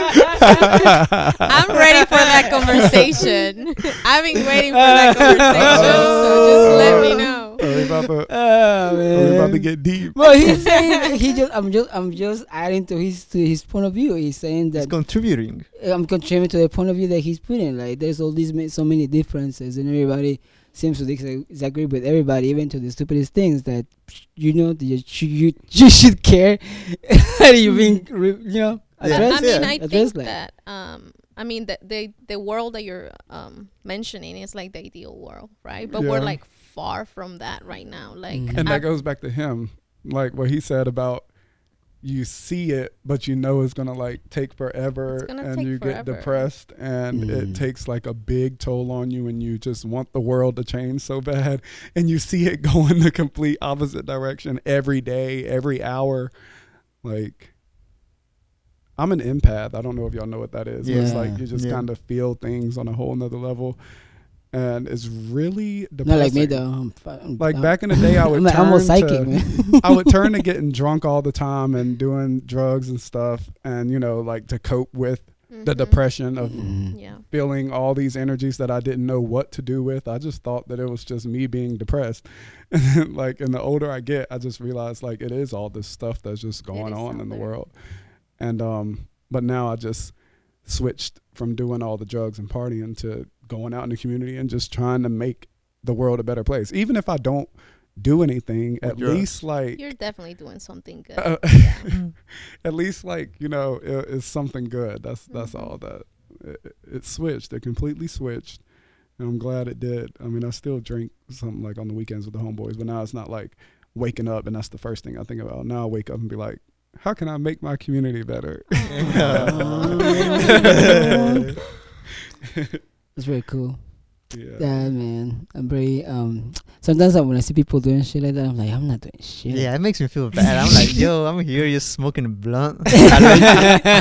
Speaker 5: I'm ready for that conversation. I've been waiting for that conversation, so just let me know.
Speaker 6: Are we about to,
Speaker 3: oh
Speaker 6: are we about to get deep?
Speaker 3: Well, he's saying he just. I'm just. I'm just adding to his to his point of view. He's saying
Speaker 4: It's
Speaker 3: that
Speaker 4: contributing.
Speaker 3: I'm contributing to the point of view that he's putting. Like, there's all these so many differences, and everybody seems to dis- disagree with everybody, even to the stupidest things that you know that you should, you, you should care. that you being, re- you know,
Speaker 5: I-
Speaker 3: address.
Speaker 5: I mean,
Speaker 4: Yeah.
Speaker 5: I
Speaker 3: Address
Speaker 5: think
Speaker 3: that.
Speaker 5: that. Um, I mean, the, the the world that you're um mentioning is like the ideal world, right? But we're like far from that right now. Like,
Speaker 3: Mhm.
Speaker 6: And
Speaker 5: I-
Speaker 6: that goes back to him, like what he said about you see it, but you know it's gonna like take forever,
Speaker 5: It's gonna
Speaker 6: and
Speaker 5: take
Speaker 6: you get depressed, and
Speaker 3: Mm.
Speaker 6: it takes like a big toll on you, and you just want the world to change so bad, and you see it go in the complete opposite direction every day, every hour, like. I'm an empath. I don't know if y'all know what that is. but It's like you just
Speaker 4: Yeah.
Speaker 6: kind of feel things on a whole nother level, and it's really depressing.
Speaker 3: Not like me though. I'm, I'm,
Speaker 6: Like
Speaker 3: I'm-
Speaker 6: back in the day, I would
Speaker 3: I'm, like,
Speaker 6: turn
Speaker 3: almost psychic,
Speaker 6: to,
Speaker 3: man.
Speaker 6: I would turn to getting drunk all the time and doing drugs and stuff, and you know, like to cope with the
Speaker 5: Mhm.
Speaker 6: depression of
Speaker 3: Mhm.
Speaker 5: Yeah.
Speaker 6: feeling all these energies that I didn't know what to do with. I just thought that it was just me being depressed. And then, like, and the older I get, I just realize like it is all this stuff that's just going on
Speaker 5: out
Speaker 6: in the world. And um, but now I just switched from doing all the drugs and partying to going out in the community and just trying to make the world a better place. Even if I don't do anything,
Speaker 4: With
Speaker 6: at
Speaker 4: drugs.
Speaker 6: least like
Speaker 5: You're definitely doing something good.
Speaker 6: uh,
Speaker 5: Yeah.
Speaker 6: at least like you know it, it's something good that's that's
Speaker 5: Mhm.
Speaker 6: all that it, it- it switched it completely switched and i'm glad it did i mean i still drink something like on the weekends with the homeboys but now it's not like waking up and that's the first thing i think about now i wake up and be like how can i make my community better
Speaker 3: It's very cool.
Speaker 6: yeah
Speaker 3: Yeah, man. I'm very um. Sometimes I, when I see people doing shit like that, I'm like, I'm not doing shit.
Speaker 4: Yeah, it makes me feel bad. I'm like, yo, I'm here you're smoking a blunt.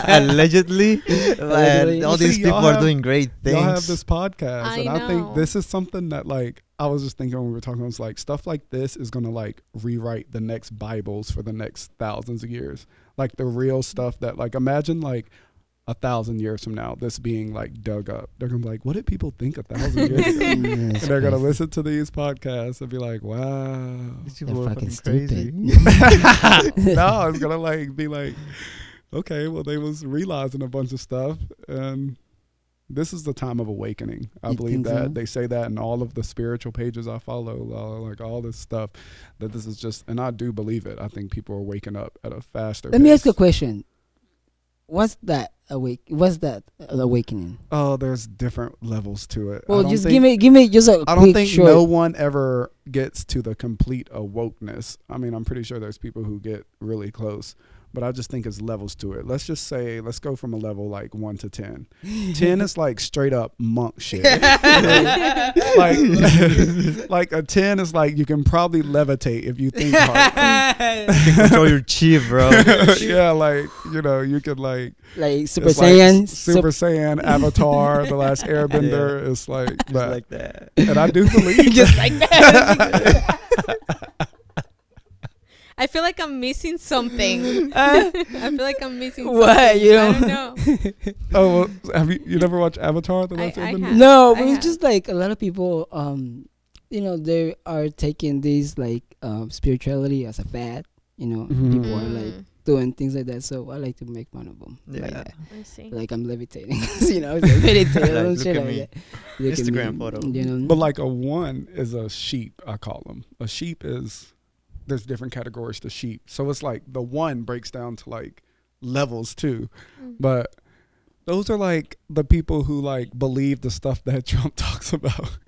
Speaker 4: Allegedly.
Speaker 3: Allegedly.
Speaker 4: And all
Speaker 6: You
Speaker 4: these people are
Speaker 6: have-
Speaker 4: doing great things.
Speaker 6: Y'all have this podcast,
Speaker 5: I
Speaker 6: and I think this is something that like I was just thinking when we were talking. I was like stuff like this is gonna like rewrite the next Bibles for the next thousands of years. Like the real stuff that like imagine like a thousand years from now, this being like dug up. They're gonna be like, "What did people think a thousand years ago?" and they're gonna listen to these podcasts and be like, "Wow."
Speaker 4: These people are
Speaker 3: fucking
Speaker 4: fucking crazy.
Speaker 6: no, it's gonna like be like, okay, well they was realizing a bunch of stuff, and this is the time of awakening. I
Speaker 3: You
Speaker 6: believe that
Speaker 3: so?
Speaker 6: they say that in all of the spiritual pages I follow, uh, like all this stuff. That this is just, and I do believe it. I think people are waking up at a faster.
Speaker 3: Let me ask you a question. What's that awake? What's that awakening?
Speaker 6: Oh, there's different levels to it.
Speaker 3: Well, just
Speaker 6: think-
Speaker 3: give me give me just a
Speaker 6: I don't think
Speaker 3: short.
Speaker 6: no one ever gets to the complete awokeness. I mean, I'm pretty sure there's people who get really close, but I just think it's levels to it. Let's just say, let's go from a level like one to 10. 10 is like straight up monk shit. like, like a 10 is like you can probably levitate if you think hard.
Speaker 4: Control your chi, bro.
Speaker 6: yeah, like, you know, you could like,
Speaker 3: like Super
Speaker 6: it's like
Speaker 3: Saiyan.
Speaker 6: Super Saiyan, Avatar, The Last Airbender.
Speaker 4: Yeah.
Speaker 6: It's like
Speaker 4: Just
Speaker 6: that.
Speaker 4: like that.
Speaker 6: and I do believe
Speaker 3: just like that.
Speaker 5: I feel like I'm missing something. I feel like I'm missing
Speaker 3: What?
Speaker 5: something.
Speaker 3: You
Speaker 5: I
Speaker 3: know?
Speaker 5: don't know.
Speaker 6: Oh, well, have you you never watched Avatar? The Last
Speaker 5: I
Speaker 6: Airbender?
Speaker 5: have.
Speaker 3: no,
Speaker 5: I
Speaker 3: but it's
Speaker 5: have.
Speaker 3: just like a lot of people. Um, you know, they are taking these like um spirituality as a fad. You know,
Speaker 6: Mhm.
Speaker 3: people are like
Speaker 5: Mm,
Speaker 3: doing things like that. So I like to make fun of them. Like
Speaker 4: Yeah.
Speaker 3: that.
Speaker 5: I see.
Speaker 3: Like I'm levitating. you know, it's like meditating
Speaker 4: Like, look
Speaker 3: shit
Speaker 4: at
Speaker 3: like
Speaker 4: me.
Speaker 3: that. Look at
Speaker 4: Instagram
Speaker 3: me,
Speaker 4: photo.
Speaker 3: You know,
Speaker 6: But like a one is a sheep. I call them a sheep is. There's different categories to sheep, so it's like the one breaks down to like levels too.
Speaker 5: Mm.
Speaker 6: But those are like the people who like believe the stuff that Trump talks about.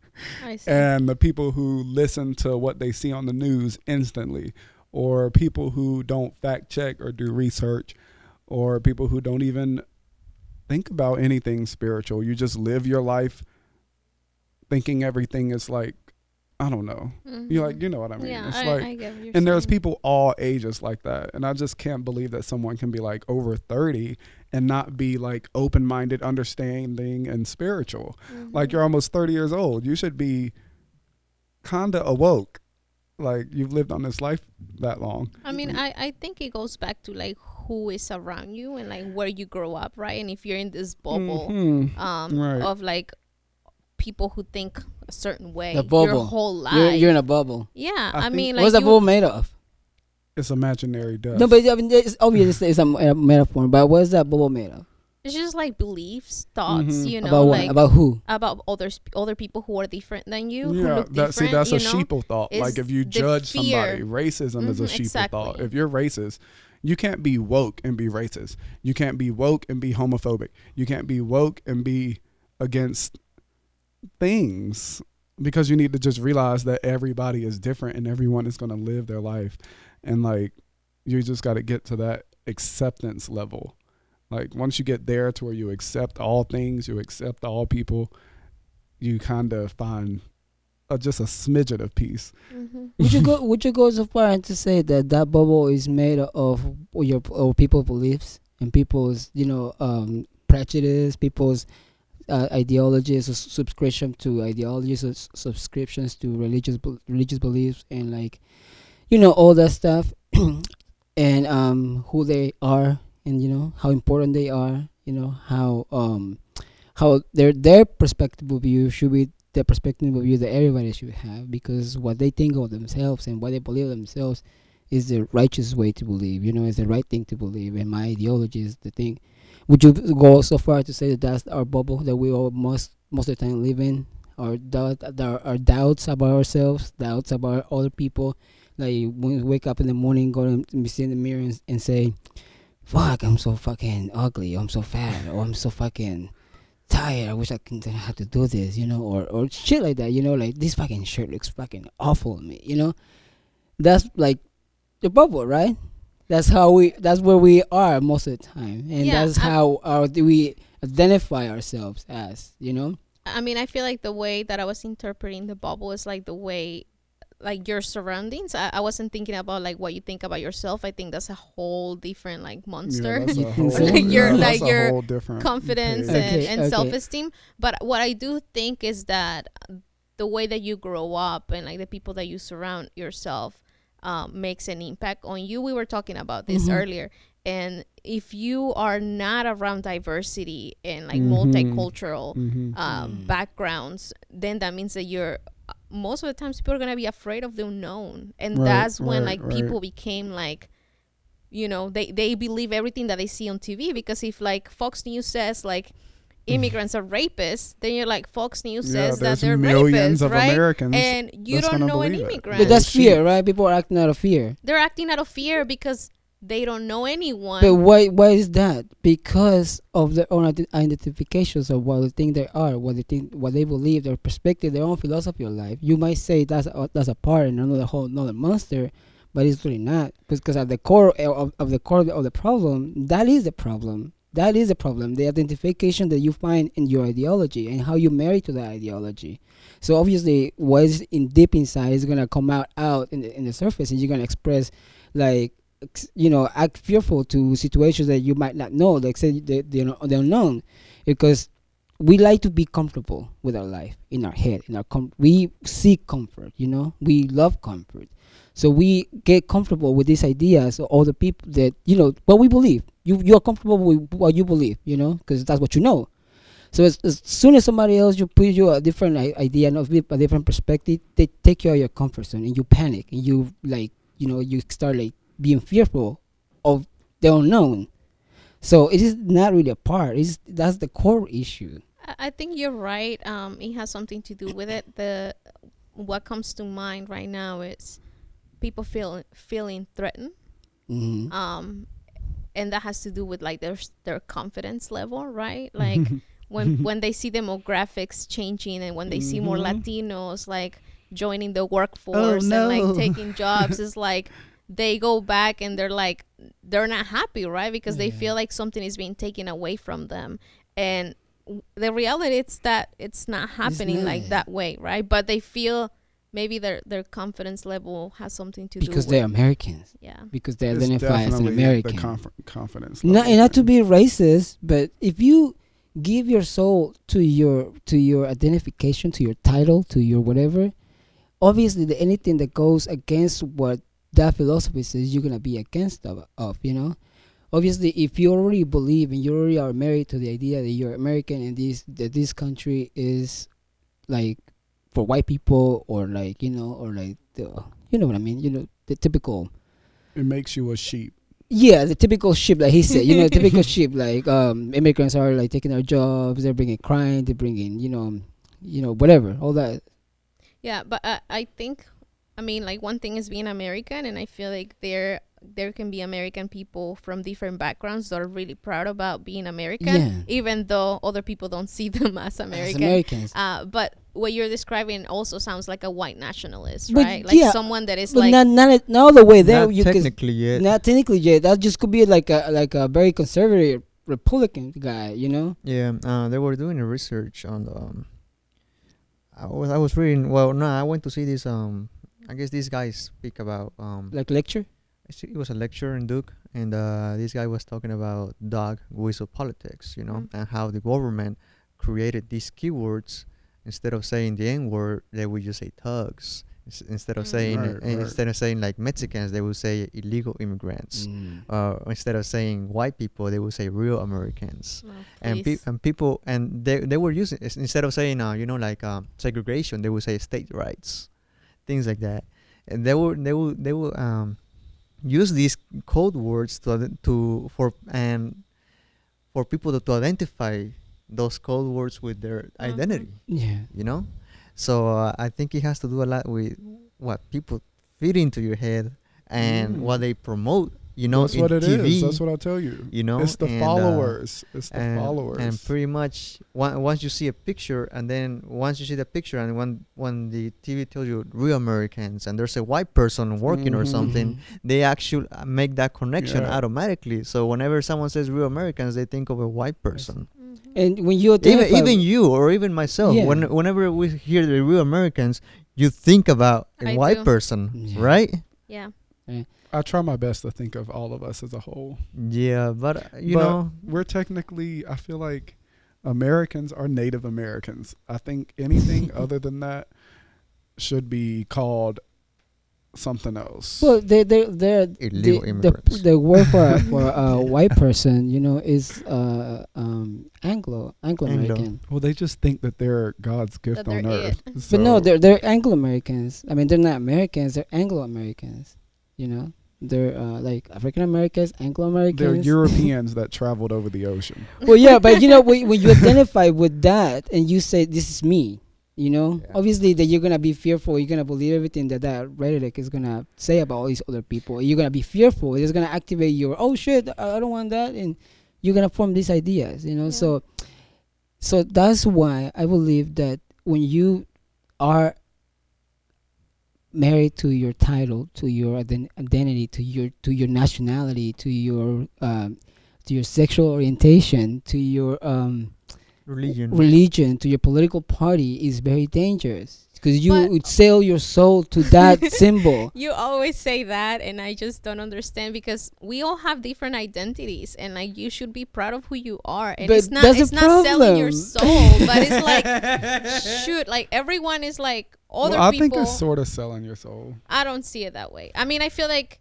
Speaker 5: I see.
Speaker 6: and the people who listen to what they see on the news instantly, or people who don't fact check or do research, or people who don't even think about anything spiritual. You just live your life thinking everything is like, I don't know. You like, you know what I mean?
Speaker 5: yeah,
Speaker 6: it's
Speaker 5: I,
Speaker 6: like,
Speaker 5: I get
Speaker 6: and there's people all ages like that, and I just can't believe that someone can be like over thirty and not be like open minded, understanding, and spiritual like
Speaker 5: Mhm.
Speaker 6: you're almost 30 years old you should be kinda awoke like you've lived on this life that long
Speaker 5: I mean, I, I think it goes back to like who is around you and like where you grow up, right? And if you're in this bubble
Speaker 6: Mhm.
Speaker 5: um,
Speaker 6: Right.
Speaker 5: of like people who think a certain way
Speaker 3: The bubble.
Speaker 5: your whole life.
Speaker 3: you're, you're in a bubble.
Speaker 5: yeah,
Speaker 6: I
Speaker 5: I,
Speaker 6: think-
Speaker 5: mean, like
Speaker 3: What's the
Speaker 5: you,
Speaker 3: bubble made of?
Speaker 6: it's imaginary dust
Speaker 3: No, but I mean, it's obviously it's a, a metaphor. But what's that bubble made of?
Speaker 5: it's just like beliefs, thoughts,
Speaker 6: Mhm.
Speaker 5: you know,
Speaker 3: about what?
Speaker 5: like
Speaker 3: about who?
Speaker 5: about other other people who are different than you, who
Speaker 6: yeah
Speaker 5: look
Speaker 6: that, see that's
Speaker 5: you
Speaker 6: a
Speaker 5: know?
Speaker 6: sheeple thought like if you
Speaker 5: the
Speaker 6: judge somebody
Speaker 5: fear.
Speaker 6: racism is a
Speaker 5: Mhm,
Speaker 6: sheeple
Speaker 5: exactly.
Speaker 6: thought if you're racist you can't be woke and be racist you can't be woke and be homophobic you can't be woke and be against things because you need to just realize that everybody is different and everyone is going to live their life and like you just got to get to that acceptance level like once you get there to where you accept all things you accept all people you kind of find uh, just a smidget of peace
Speaker 5: Mhm.
Speaker 3: would you go? Would you go so far and to say that that bubble is made of your or people's beliefs and people's you know um, prejudice, people's uh, ideologies, or subscription to ideologies, or subscriptions to religious bel- religious beliefs, and like you know all that stuff, and um, who they are, and you know how important they are, you know how um, how their their perspective of you should be the perspective of you that everybody should have because what they think of themselves and what they believe themselves is the righteous way to believe you know is the right thing to believe. And my ideology is the thing would you go so far to say that that's our bubble that we all most most of the time live in our doubt our, doubts about ourselves doubts about other people like when we wake up in the morning go and be in the mirror and, and say fuck i'm so fucking ugly i'm so fat or i'm so fucking tired. I wish I couldn't have to do this, you know, or or shit like that, you know, like this fucking shirt looks fucking awful on me, you know. That's like the bubble, right? That's how we. That's where we are most of the time, and
Speaker 5: Yeah,
Speaker 3: that's
Speaker 5: I'm-
Speaker 3: how uh, our we identify ourselves as, you know.
Speaker 5: I mean, I feel like the way that I was interpreting the bubble is like the way, like your surroundings. I, I wasn't thinking about like what you think about yourself. I think that's a whole different like monster.
Speaker 6: Yeah, that's
Speaker 3: You
Speaker 6: a whole.
Speaker 5: Like your-
Speaker 6: yeah,
Speaker 5: like your confidence
Speaker 6: page.
Speaker 5: and,
Speaker 3: Okay,
Speaker 5: and
Speaker 3: okay.
Speaker 5: self-esteem but what i do think is that the way that you grow up and like the people that you surround yourself um, makes an impact on you we were talking about this
Speaker 3: Mhm.
Speaker 5: earlier and if you are not around diversity and like
Speaker 6: Mhm.
Speaker 5: multicultural
Speaker 6: Mm-hmm.
Speaker 5: uh,
Speaker 3: Mm.
Speaker 5: backgrounds, then that means that you're most of the times people are gonna be afraid of the unknown, and
Speaker 6: Right,
Speaker 5: that's when
Speaker 6: right,
Speaker 5: like
Speaker 6: right.
Speaker 5: people became like, you know, they they believe everything that they see on TV because if like Fox News says like immigrants are rapists, then you're like Fox News
Speaker 6: Yeah,
Speaker 5: says that they're
Speaker 6: millions
Speaker 5: rapists,
Speaker 6: of
Speaker 5: right?
Speaker 6: Americans
Speaker 5: and you don't know an
Speaker 6: believe
Speaker 5: immigrant.
Speaker 3: But that's fear, right? People are acting out of fear.
Speaker 5: they're acting out of fear because they don't know anyone.
Speaker 3: But why why is that? Because of their own identifications of what they think they are, what they think, what they believe, their perspective, their own philosophy of life. You might say that's a, that's a part and another whole another monster, but it's really not. Because at the core of, of the core of the problem, that is the problem. That is a problem. The identification that you find in your ideology and how you marry to that ideology. So obviously, what is in deep inside is gonna come out out in the in the surface, and you're gonna express like you know act fearful to situations that you might not know like say the, the, the unknown because we like to be comfortable with our life in our head in our com- we seek comfort you know we love comfort so we get comfortable with these ideas or all the people that you know what we believe you you're comfortable with what you believe you know because that's what you know so as, as soon as somebody else you put you a different idea and a different perspective they take you out of your comfort zone and you panic and you like you know you start like being fearful of the unknown so it is not really a part it's that's the core issue
Speaker 5: I- I think you're right. Um, it has something to do with it. The what comes to mind right now is people feel feeling threatened.
Speaker 3: hmm
Speaker 5: Um, and that has to do with like their their confidence level, right? Like when when they see demographics changing and when they see more
Speaker 3: Mhm.
Speaker 5: Latinos like joining the workforce and
Speaker 3: no.
Speaker 5: like taking jobs, it's like they go back and they're like they're not happy, right? Because they feel like something is being taken away from them, and the reality is that it's not happening like
Speaker 3: not.
Speaker 5: that way, right? But they feel maybe their their confidence level has something to
Speaker 3: because
Speaker 5: do
Speaker 3: because
Speaker 5: they're
Speaker 3: Americans
Speaker 5: yeah.
Speaker 3: because they
Speaker 6: It's
Speaker 3: identify as an American
Speaker 6: The conf- confidence.
Speaker 3: not, and not to be racist, but if you give your soul to your to your identification, to your title, to your whatever, obviously the, anything that goes against what that philosophy says, you're gonna be against of, of you know. Obviously, if you already believe and you already are married to the idea that you're American and this that this country is like for white people or like you know or like the you know what I mean, you know the typical
Speaker 6: It makes you a sheep.
Speaker 3: yeah, the typical sheep, like he said, you know, typical sheep, like um, immigrants are like taking our jobs, they're bringing crime, they're bringing, you know, you know, whatever, all that.
Speaker 5: Yeah, but I, I think, I mean, like one thing is being American, and I feel like there there can be American people from different backgrounds that are really proud about being American,
Speaker 3: Yeah.
Speaker 5: even though other people don't see them as
Speaker 3: As Americans,
Speaker 5: Uh, but what you're describing also sounds like a white nationalist,
Speaker 3: But
Speaker 5: right? Like
Speaker 3: yeah,
Speaker 5: someone that is
Speaker 3: but
Speaker 5: like,
Speaker 3: not not not all the way there.
Speaker 4: Not
Speaker 3: you
Speaker 4: technically yet.
Speaker 3: not technically yet. That just could be like a like a very conservative Republican guy, you know.
Speaker 4: Yeah, uh, they were doing a research on the. Um, I was I was reading. Well, no, I went to see this. Um, I guess these guys speak about. Um,
Speaker 3: Like lecture.
Speaker 4: Actually, it was a lecture in Duke, and uh, this guy was talking about dog whistle politics, you know,
Speaker 5: Mm.
Speaker 4: and how the government created these keywords instead of saying the N word, they would just say thugs. Ins- Instead of
Speaker 5: Mm.
Speaker 4: saying
Speaker 6: Right,
Speaker 4: uh,
Speaker 6: right.
Speaker 4: instead of saying like Mexicans, they would say illegal immigrants.
Speaker 3: Mm.
Speaker 4: Uh, instead of saying white people, they would say real Americans
Speaker 5: "Oh,
Speaker 4: and pe- and people and they they were using instead of saying uh you know like um segregation they would say state rights things like that and they would they would they would um use these code words to to for and for people to, to identify those code words with their
Speaker 5: Mhm.
Speaker 4: identity
Speaker 3: Yeah.
Speaker 4: you know so uh, i think it has to do a lot with what people feed into your head and
Speaker 6: Mm.
Speaker 4: what they promote you know
Speaker 6: That's
Speaker 4: in
Speaker 6: what it is.
Speaker 4: TV,
Speaker 6: That's what I tell you.
Speaker 4: you know
Speaker 6: it's the
Speaker 4: and, uh,
Speaker 6: followers. it's the
Speaker 4: and,
Speaker 6: followers.
Speaker 4: and pretty much on- once you see a picture and then once you see the picture and when when the TV tells you real Americans and there's a white person working or
Speaker 6: Mhm.
Speaker 4: something they actually uh, make that connection
Speaker 6: Yeah.
Speaker 4: automatically so whenever someone says real Americans they think of a white person
Speaker 5: Mhm.
Speaker 3: And when you
Speaker 4: even even you or even myself
Speaker 3: Yeah.
Speaker 4: when whenever we hear the real Americans you think about a
Speaker 5: I
Speaker 4: white
Speaker 5: do.
Speaker 4: person
Speaker 3: Yeah.
Speaker 4: right
Speaker 5: yeah.
Speaker 6: I try my best to think of all of us as a whole.
Speaker 4: yeah but uh, you
Speaker 6: But
Speaker 4: know
Speaker 6: we're technically, I feel like Americans are Native Americans. I think anything other than that should be called something else.
Speaker 3: Well, they they they're
Speaker 4: Illegal
Speaker 3: the,
Speaker 4: immigrants.
Speaker 3: the, the word for a, for a white person, you know, is uh um Anglo Anglo American.
Speaker 6: well, they just think that they're God's gift
Speaker 5: That
Speaker 6: on
Speaker 5: they're
Speaker 6: earth.
Speaker 3: But no, they're they're Anglo Americans. I mean, they're not Americans. They're Anglo Americans. You know, they're uh, like African Americans, Anglo Americans.
Speaker 6: they're Europeans that traveled over the ocean.
Speaker 3: well, yeah, but you know, when, when you identify with that and you say this is me, you know,
Speaker 4: Yeah.
Speaker 3: obviously that you're gonna be fearful. You're gonna believe everything that that rhetoric is gonna say about all these other people. You're gonna be fearful. It's gonna activate your oh shit, I I don't want that, and you're gonna form these ideas. You know,
Speaker 5: Yeah.
Speaker 3: so so that's why I believe that when you are married to your title, to your identity, to your to your nationality, to your um, to your sexual orientation, to your um,
Speaker 4: Religion.
Speaker 3: religion, to your political party is very dangerous because you
Speaker 5: But-
Speaker 3: would sell your soul to that symbol.
Speaker 5: You always say that, and I just don't understand because we all have different identities, and like you should be proud of who you are. And
Speaker 3: But
Speaker 5: it's not
Speaker 3: that's the
Speaker 5: it's not selling your
Speaker 3: problem.
Speaker 5: soul, but it's like shoot, like everyone is like other
Speaker 6: well, I
Speaker 5: people.
Speaker 6: think it's sort of selling your soul.
Speaker 5: I don't see it that way. I mean, I feel like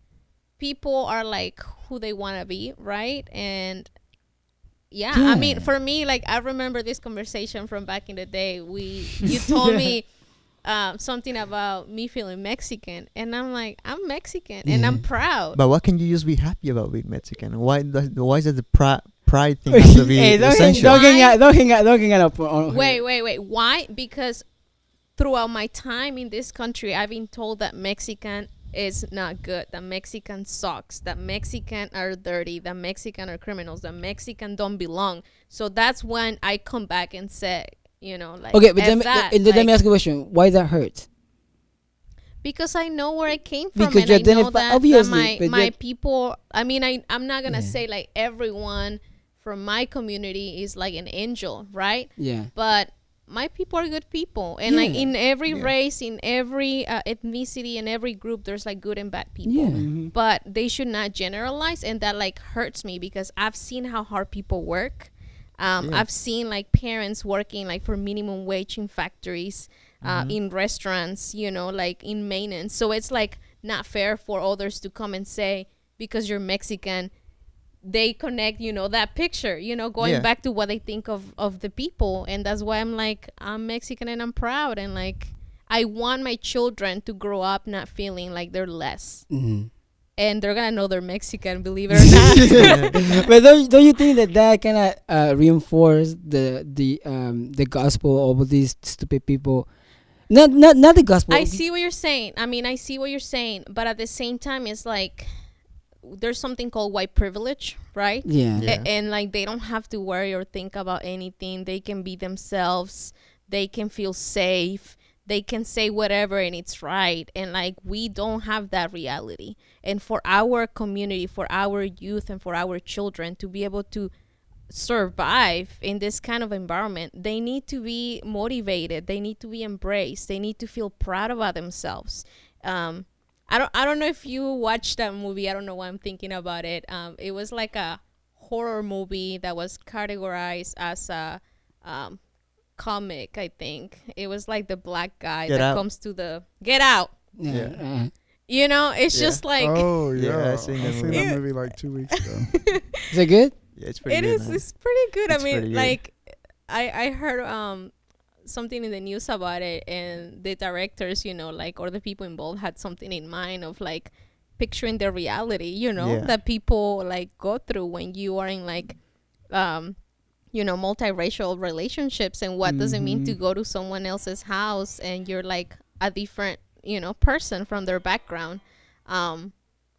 Speaker 5: people are like who they want to be, right? And yeah, I mean, for me, like I remember this conversation from back in the day. We you told me um, something about me feeling Mexican, and I'm like, I'm Mexican, and I'm proud.
Speaker 4: But what can you just be happy about being Mexican? Why does why is it the pri- pride thing has to be
Speaker 3: hey, don't, hang, don't hang out, don't hang out, don't hang out on, on
Speaker 5: Wait, wait, wait. Why? Because throughout my time in this country, I've been told that Mexican is not good. That Mexican sucks. That Mexican are dirty. That Mexican are criminals. That Mexican don't belong. So that's when I come back and say, you know, like
Speaker 3: Okay, but let me,
Speaker 5: that.
Speaker 3: let, let me ask you a question. Why that hurt?
Speaker 5: because I know where I came from
Speaker 3: Because
Speaker 5: and
Speaker 3: you
Speaker 5: I know
Speaker 3: identify-
Speaker 5: that, that
Speaker 3: obviously,
Speaker 5: my my people. I mean, I I'm not gonna
Speaker 3: Yeah.
Speaker 5: say like everyone from my community is like an angel, right?
Speaker 3: Yeah.
Speaker 5: but my people are good people and like in every
Speaker 4: Yeah.
Speaker 5: race in every uh, ethnicity in every group there's like good and bad people
Speaker 3: Yeah.
Speaker 6: Mm-hmm.
Speaker 5: but they should not generalize and that like hurts me because i've seen how hard people work um,
Speaker 4: Yeah.
Speaker 5: i've seen like parents working like for minimum wage in factories uh, in restaurants you know like in maintenance so it's like not fair for others to come and say because you're mexican they connect you know that picture you know going
Speaker 4: Yeah.
Speaker 5: back to what they think of of the people and that's why i'm like i'm mexican and i'm proud and like i want my children to grow up not feeling like they're less
Speaker 3: Mhm.
Speaker 5: and they're gonna know they're mexican believe it or not
Speaker 3: but don't, don't you think that that kind of uh, reinforce the the um the gospel of these stupid people? Not not not the gospel.
Speaker 5: i see what you're saying i mean i see what you're saying but at the same time it's like there's something called white privilege right?
Speaker 3: Yeah.
Speaker 4: Yeah.
Speaker 5: A- and like they don't have to worry or think about anything. They can be themselves. They can feel safe. They can say whatever and it's right. And like we don't have that reality. And for our community for our youth and for our children to be able to survive in this kind of environment they need to be motivated. They need to be embraced. They need to feel proud about themselves. Um, I don't I don't know if you watched that movie. I don't know why I'm thinking about it. Um, it was like a horror movie that was categorized as a um, comic. I think it was like the black guy
Speaker 4: Get
Speaker 5: that
Speaker 4: Out.
Speaker 5: comes to the Get Out.
Speaker 3: Yeah. uh,
Speaker 5: You know, it's
Speaker 4: Yeah.
Speaker 5: just like
Speaker 6: oh
Speaker 4: Yeah,
Speaker 6: yeah,
Speaker 4: I seen
Speaker 6: I
Speaker 4: that
Speaker 6: seen
Speaker 4: movie.
Speaker 6: that movie like two weeks ago.
Speaker 3: is it good?
Speaker 4: Yeah, it's pretty
Speaker 5: it
Speaker 4: good.
Speaker 5: is.
Speaker 4: man.
Speaker 5: It's pretty good.
Speaker 4: It's
Speaker 5: I mean,
Speaker 4: pretty good.
Speaker 5: like I I heard um something in the news about it, and the directors, you know, like or the people involved had something in mind of like picturing the reality, you know,
Speaker 4: Yeah.
Speaker 5: that people like go through when you are in like um you know multiracial relationships and what does it mean to
Speaker 6: Mhm.
Speaker 5: go to someone else's house and you're like a different you know person from their background um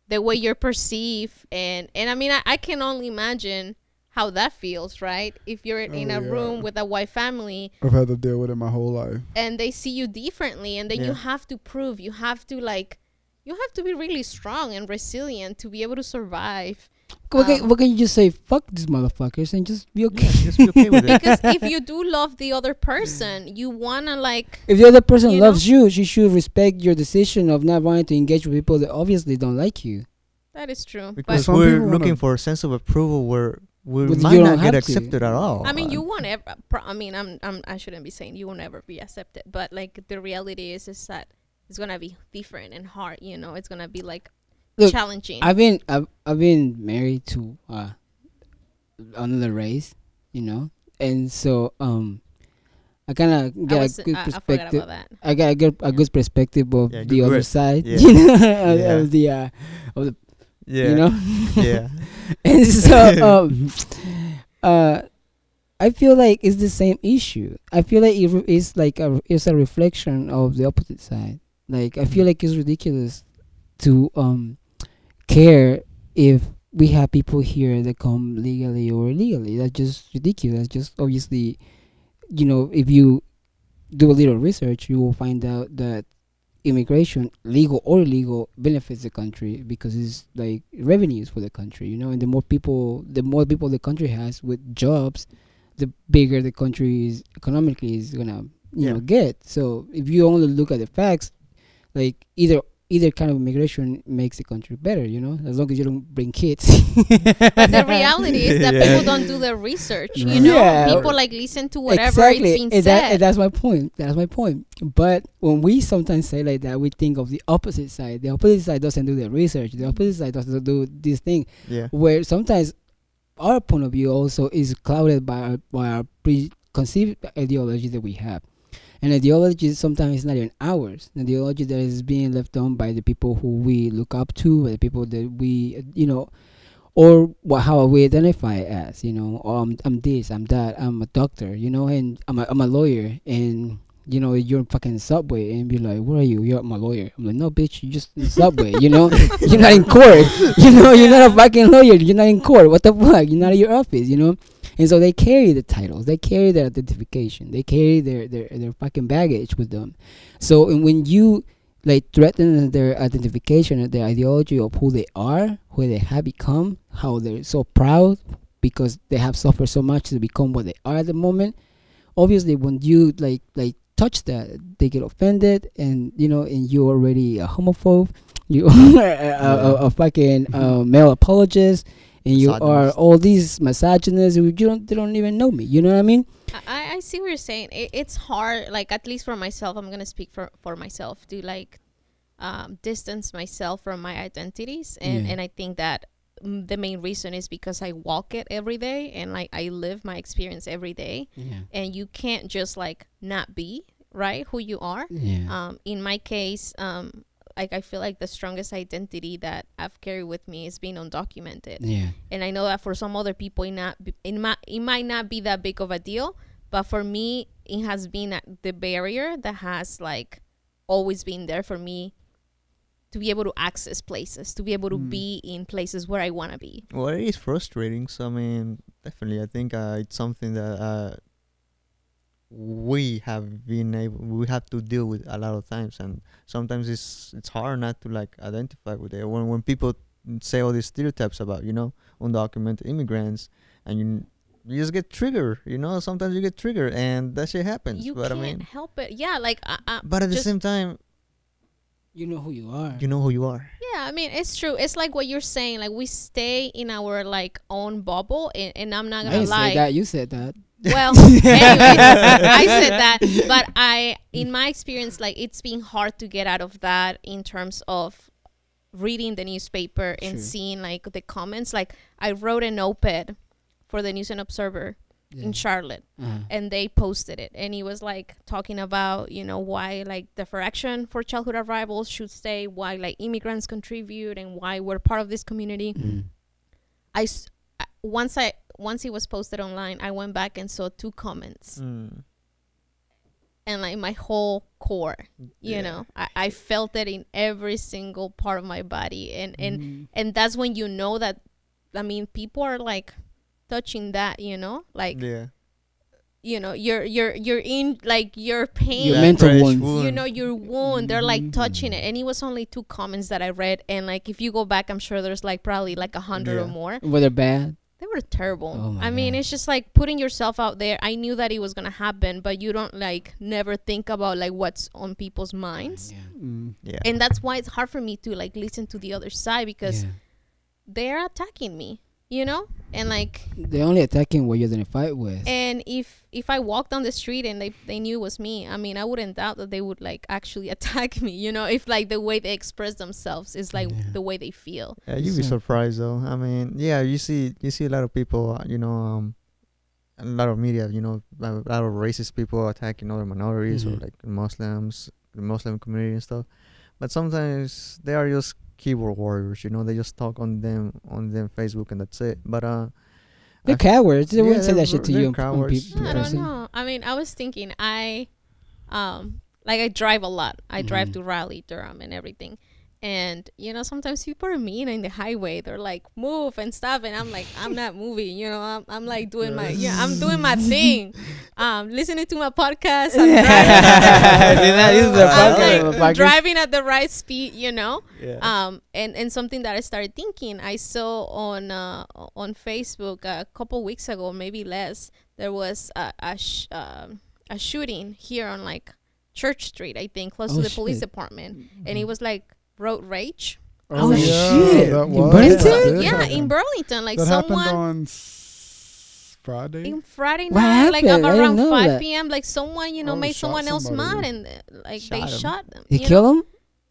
Speaker 5: the way you're perceived and and i mean i, I can only imagine how that feels right if you're in
Speaker 6: Oh,
Speaker 5: a
Speaker 6: yeah.
Speaker 5: room with a white family
Speaker 6: I've had to deal with it my whole life.
Speaker 5: and they see you differently and then you have to prove you have to like you have to be really strong and resilient to be able to survive
Speaker 3: What, can,
Speaker 5: Um,
Speaker 3: what can you just say? Fuck these motherfuckers and just be okay.
Speaker 4: Yeah, just be okay with it.
Speaker 5: because if you do love the other person you want to like
Speaker 3: If the other person
Speaker 5: You
Speaker 3: loves you, she should respect your decision of not wanting to engage with people that obviously don't like you.
Speaker 5: that is true
Speaker 4: Because
Speaker 5: but
Speaker 4: we're looking for a sense of approval where we
Speaker 3: But
Speaker 4: might not get
Speaker 3: have to.
Speaker 4: accepted at all.
Speaker 5: I mean, you
Speaker 4: Uh,
Speaker 5: won't ever. Pro- I mean, I'm, I'm, I shouldn't be saying you will never be accepted, but like the reality is, is that it's gonna be different and hard. You know, it's gonna be like
Speaker 3: Look,
Speaker 5: challenging.
Speaker 3: I've been I've, I've been married to uh another race, you know, and so um, I kind of
Speaker 5: I,
Speaker 3: get
Speaker 5: was,
Speaker 3: a good
Speaker 5: I, I
Speaker 3: perspective.
Speaker 5: about that.
Speaker 3: I got a good a good perspective of
Speaker 4: Yeah,
Speaker 3: the
Speaker 4: good
Speaker 3: other
Speaker 4: word.
Speaker 3: side,
Speaker 4: Yeah.
Speaker 3: you know, of,
Speaker 4: Yeah.
Speaker 3: of the uh, of the
Speaker 4: Yeah.
Speaker 3: you know,
Speaker 4: yeah.
Speaker 3: and so um, uh, I feel like it's the same issue. I feel like it re- it's like a it's a reflection of the opposite side. Like I feel
Speaker 4: Mm.
Speaker 3: like it's ridiculous to um care if we have people here that come legally or illegally. That's just ridiculous. That's just obviously, you know, if you do a little research, you will find out that immigration, legal or illegal, benefits the country because it's like revenues for the country, you know. And the more people, the more people the country has with jobs, the bigger the country is economically is gonna, you
Speaker 4: Yeah.
Speaker 3: know, get. So if you only look at the facts, like either either kind of immigration makes the country better, you know, as long as you don't bring kids.
Speaker 5: But the reality is that
Speaker 4: Yeah.
Speaker 5: people don't do their research. You know,
Speaker 3: Yeah.
Speaker 5: people like listen to whatever
Speaker 3: exactly.
Speaker 5: it's being
Speaker 3: and
Speaker 5: said.
Speaker 3: that- that's my point. That's my point. But when we sometimes say like that, we think of the opposite side. The opposite side doesn't do the research. The opposite side doesn't do this thing.
Speaker 4: Yeah.
Speaker 3: Where sometimes our point of view also is clouded by our, by our preconceived ideology that we have. And ideology sometimes is not even ours. The ideology that is being left on by the people who we look up to, by the people that we, you know, or what, how we identify as, you know, oh, I'm, I'm this, I'm that, I'm a doctor, you know, and I'm a, I'm a lawyer, and you know, you're in fucking subway, and be like, where are you? You're my lawyer. I'm like, no, bitch, you just in subway, you know, you're not in court, you know, you're not a fucking lawyer, you're not in court. What the fuck? You're not at your office, you know. And so they carry the titles, they carry their identification, they carry their their their fucking baggage with them. So and when you like threaten their identification their ideology of who they are, who they have become, how they're so proud because they have suffered so much to become what they are at the moment. Obviously, when you like like touch that, they get offended, and you know, and you're already a homophobe, you are a, a, a fucking uh, male apologist, and you are all these misogynists who you don't they don't even know me. You know what I mean?
Speaker 5: I, I see what you're saying. It, it's hard, like at least for myself. I'm gonna speak for for myself to like um, distance myself from my identities, and
Speaker 3: Yeah.
Speaker 5: and I think that mm, the main reason is because I walk it every day, and like I live my experience every day,
Speaker 3: Yeah.
Speaker 5: and you can't just like not be right who you are.
Speaker 3: Yeah.
Speaker 5: Um, in my case, um, like I feel like the strongest identity that I've carried with me is being undocumented
Speaker 3: yeah.
Speaker 5: and I know that for some other people it not it might it might not be that big of a deal, but for me it has been a, the barrier that has like always been there for me to be able to access places, to be able to
Speaker 6: Mm.
Speaker 5: be in places where I want to be.
Speaker 4: Well, it is frustrating. So I mean, definitely, I think uh, it's something that uh, we have been able, we have to deal with a lot of times, and sometimes it's it's hard not to like identify with it. When when people say all these stereotypes about you know undocumented immigrants, and you you just get triggered. You know, sometimes you get triggered, and that shit happens.
Speaker 5: You
Speaker 4: but
Speaker 5: can't
Speaker 4: I mean,
Speaker 5: help it. Yeah, like uh, uh,
Speaker 4: but at the same time,
Speaker 3: You know who you are.
Speaker 4: you know who you are.
Speaker 5: Yeah, I mean it's true. It's like what you're saying. Like we stay in our like own bubble, and, and I'm not gonna
Speaker 3: didn't
Speaker 5: lie.
Speaker 3: say that. You said that.
Speaker 5: Well, anyways, I said that, but I, in my experience, like it's been hard to get out of that in terms of reading the newspaper and
Speaker 3: Sure.
Speaker 5: seeing like the comments. Like I wrote an op-ed for the News and Observer
Speaker 3: Yeah.
Speaker 5: in Charlotte,
Speaker 3: Uh-huh.
Speaker 5: and they posted it, and he was like talking about you know why like Deferred Action for childhood arrivals should stay, why like immigrants contribute, and why we're part of this community.
Speaker 3: Mm.
Speaker 5: I- once I once it was posted online, I went back and saw two comments,
Speaker 4: Mm.
Speaker 5: and like my whole core, you
Speaker 4: Yeah.
Speaker 5: know, I, I felt it in every single part of my body, and and
Speaker 3: Mhm.
Speaker 5: and that's when you know that, I mean, people are like touching that, you know, like
Speaker 4: yeah.
Speaker 5: You know, you're you're you're in like your pain.
Speaker 3: Your
Speaker 4: That
Speaker 3: mental
Speaker 4: fresh
Speaker 3: wound.
Speaker 5: you know your wound they're like touching
Speaker 3: Mm.
Speaker 5: it and it was only two comments that i read and like if you go back i'm sure there's like probably like a hundred or more
Speaker 3: Were they bad?
Speaker 5: they were terrible.
Speaker 3: Oh my
Speaker 5: I mean, it's just like putting yourself out there. I knew that it was gonna happen, but you don't like never think about like what's on people's minds,
Speaker 3: Yeah.
Speaker 6: Mm.
Speaker 4: Yeah.
Speaker 5: and that's why it's hard for me to like listen to the other side because
Speaker 3: Yeah.
Speaker 5: they're attacking me, you know. and like
Speaker 3: They're only attacking what you identify with.
Speaker 5: and if if I walked down the street and they they knew it was me, I mean, I wouldn't doubt that they would like actually attack me. You know, if like the way they express themselves is like
Speaker 3: Yeah.
Speaker 5: the way they feel.
Speaker 4: Yeah, you'd be surprised though. I mean, yeah, you see, you see a lot of people, uh, you know, um, a lot of media, you know, a lot of racist people attacking other minorities or
Speaker 3: Mhm.
Speaker 4: like Muslims, the Muslim community and stuff. But sometimes they are just keyboard warriors, you know. They just talk on them on them Facebook and that's it. But uh,
Speaker 3: they're
Speaker 4: I-
Speaker 3: cowards. They
Speaker 4: Yeah,
Speaker 3: wouldn't say that shit to you.
Speaker 4: they're
Speaker 3: on- on
Speaker 4: cowards.
Speaker 3: peop-
Speaker 5: I don't know. I mean, I was thinking I, um, like I drive a lot. I drive
Speaker 3: Mhm.
Speaker 5: to Raleigh, Durham, and everything. And you know, sometimes people are mean in the highway. They're like, "Move" and stuff, and I'm like, "I'm not moving." You know, I'm, I'm like doing my, yeah, I'm doing my thing. Um, listening to my podcast. I'm driving.
Speaker 3: See, that is the
Speaker 5: I'm like driving at the right speed, you know.
Speaker 4: yeah,
Speaker 5: Um, and and something that I started thinking, I saw on uh, on Facebook a couple weeks ago, maybe less. There was a a, sh- um a shooting here on like Church Street, I think, close
Speaker 3: Oh,
Speaker 5: to the police
Speaker 3: shit.
Speaker 5: department, and it was like road rage.
Speaker 3: Oh,
Speaker 5: yeah,
Speaker 3: shit!
Speaker 6: that
Speaker 3: In Burlington?
Speaker 6: that did
Speaker 5: yeah, in Burlington, like
Speaker 6: that happened
Speaker 5: someone
Speaker 6: on Friday.
Speaker 5: in Friday
Speaker 3: What
Speaker 5: night, like
Speaker 3: happened?
Speaker 5: Around five
Speaker 3: that.
Speaker 5: p.m., like someone you know
Speaker 6: Oh,
Speaker 5: made
Speaker 6: shot
Speaker 5: someone else mad, and uh, like they
Speaker 4: Shot 'em.
Speaker 5: shot them.
Speaker 3: He
Speaker 5: you know?
Speaker 3: killed him.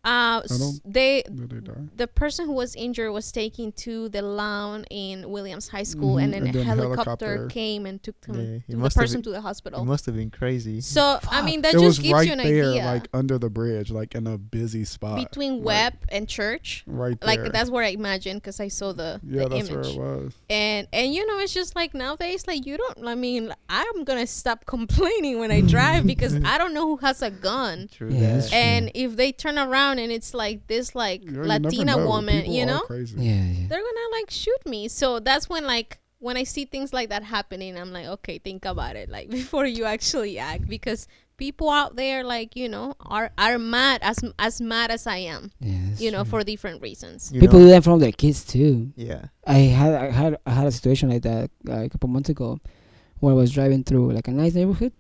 Speaker 5: Uh, they
Speaker 6: they die?
Speaker 5: the person who was injured was taken to the lawn in Williams High School,
Speaker 3: Mhm.
Speaker 5: and then
Speaker 6: And
Speaker 5: a
Speaker 6: then
Speaker 5: helicopter,
Speaker 6: helicopter.
Speaker 5: came and took him,
Speaker 4: Yeah,
Speaker 5: took the
Speaker 4: must have
Speaker 5: person
Speaker 4: been-
Speaker 5: to the
Speaker 4: it
Speaker 5: hospital.
Speaker 4: must have been crazy.
Speaker 5: So I mean, that
Speaker 6: it
Speaker 5: just
Speaker 6: was
Speaker 5: gives
Speaker 6: right
Speaker 5: you an
Speaker 6: there,
Speaker 5: idea
Speaker 6: like under the bridge, like in a busy spot.
Speaker 5: between
Speaker 6: like,
Speaker 5: Webb and Church.
Speaker 6: right There.
Speaker 5: Like that's where I imagine because I saw the,
Speaker 6: yeah,
Speaker 5: the
Speaker 6: that's
Speaker 5: image.
Speaker 6: where it was.
Speaker 5: and and you know it's just like nowadays like you don't i mean i'm gonna stop complaining when i drive because i don't know who has a gun
Speaker 4: True
Speaker 3: Yeah,
Speaker 4: that.
Speaker 3: true.
Speaker 5: and if they turn around and it's like this like
Speaker 6: Yeah,
Speaker 5: latina
Speaker 6: know.
Speaker 5: woman
Speaker 6: People
Speaker 5: you know
Speaker 6: crazy.
Speaker 3: Yeah, yeah.
Speaker 5: they're gonna like shoot me so that's when like when i see things like that happening i'm like okay think about it like before you actually act because people out there like you know are are mad as as mad as i am
Speaker 3: yeah
Speaker 5: you know
Speaker 3: true.
Speaker 5: for different reasons
Speaker 4: You
Speaker 3: people
Speaker 4: know?
Speaker 3: do that from their kids too.
Speaker 4: yeah.
Speaker 3: I had I had I had a situation like that uh, a couple months ago, where I was driving through like a nice neighborhood,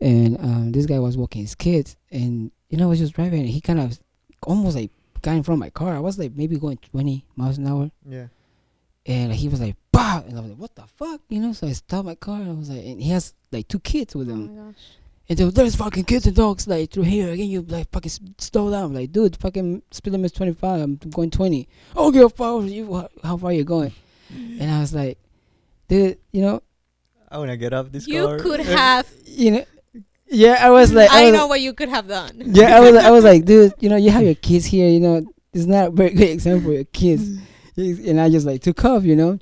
Speaker 3: and um, this guy was walking his kids, and you know I was just driving, and he kind of almost like got in front of my car. I was like maybe going twenty miles an hour,
Speaker 4: Yeah.
Speaker 3: and he was like bah, and I was like what the fuck, you know? So I stopped my car, and I was like, and he has like two kids with him.
Speaker 5: oh
Speaker 3: him,
Speaker 5: my gosh
Speaker 3: and they were, there's fucking kids and dogs like through here. Again, you like fucking s- slow down. I'm like, dude, fucking speed limit is 25. I'm going 20. Oh, how far you? How, how far you going? And I was like, dude, you know,
Speaker 4: I wanna get up this
Speaker 5: you
Speaker 4: car.
Speaker 5: could have
Speaker 3: you know, yeah. I was like,
Speaker 5: I
Speaker 3: was
Speaker 5: know what you could have done.
Speaker 3: yeah, I was, I was like, dude, you know, you have your kids here. You know, it's not a very good example for your kids. Mm. and I just like took off, you know.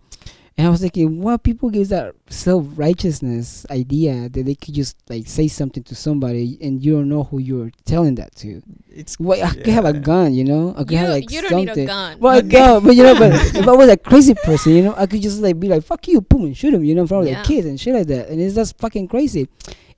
Speaker 3: And I was thinking, what people gives that self righteousness idea that they could just like say something to somebody and you don't know who you're telling that to.
Speaker 4: It's
Speaker 3: Well, I could have a gun, you know. I could
Speaker 5: You,
Speaker 3: have like
Speaker 5: you don't
Speaker 3: something.
Speaker 5: need a gun.
Speaker 3: Well, a gun, but you know, but if I was a crazy person, you know, I could just like be like, "Fuck you," boom, and shoot him, you know, in front of
Speaker 5: Yeah.
Speaker 3: the kids and shit like that. And it's just fucking crazy.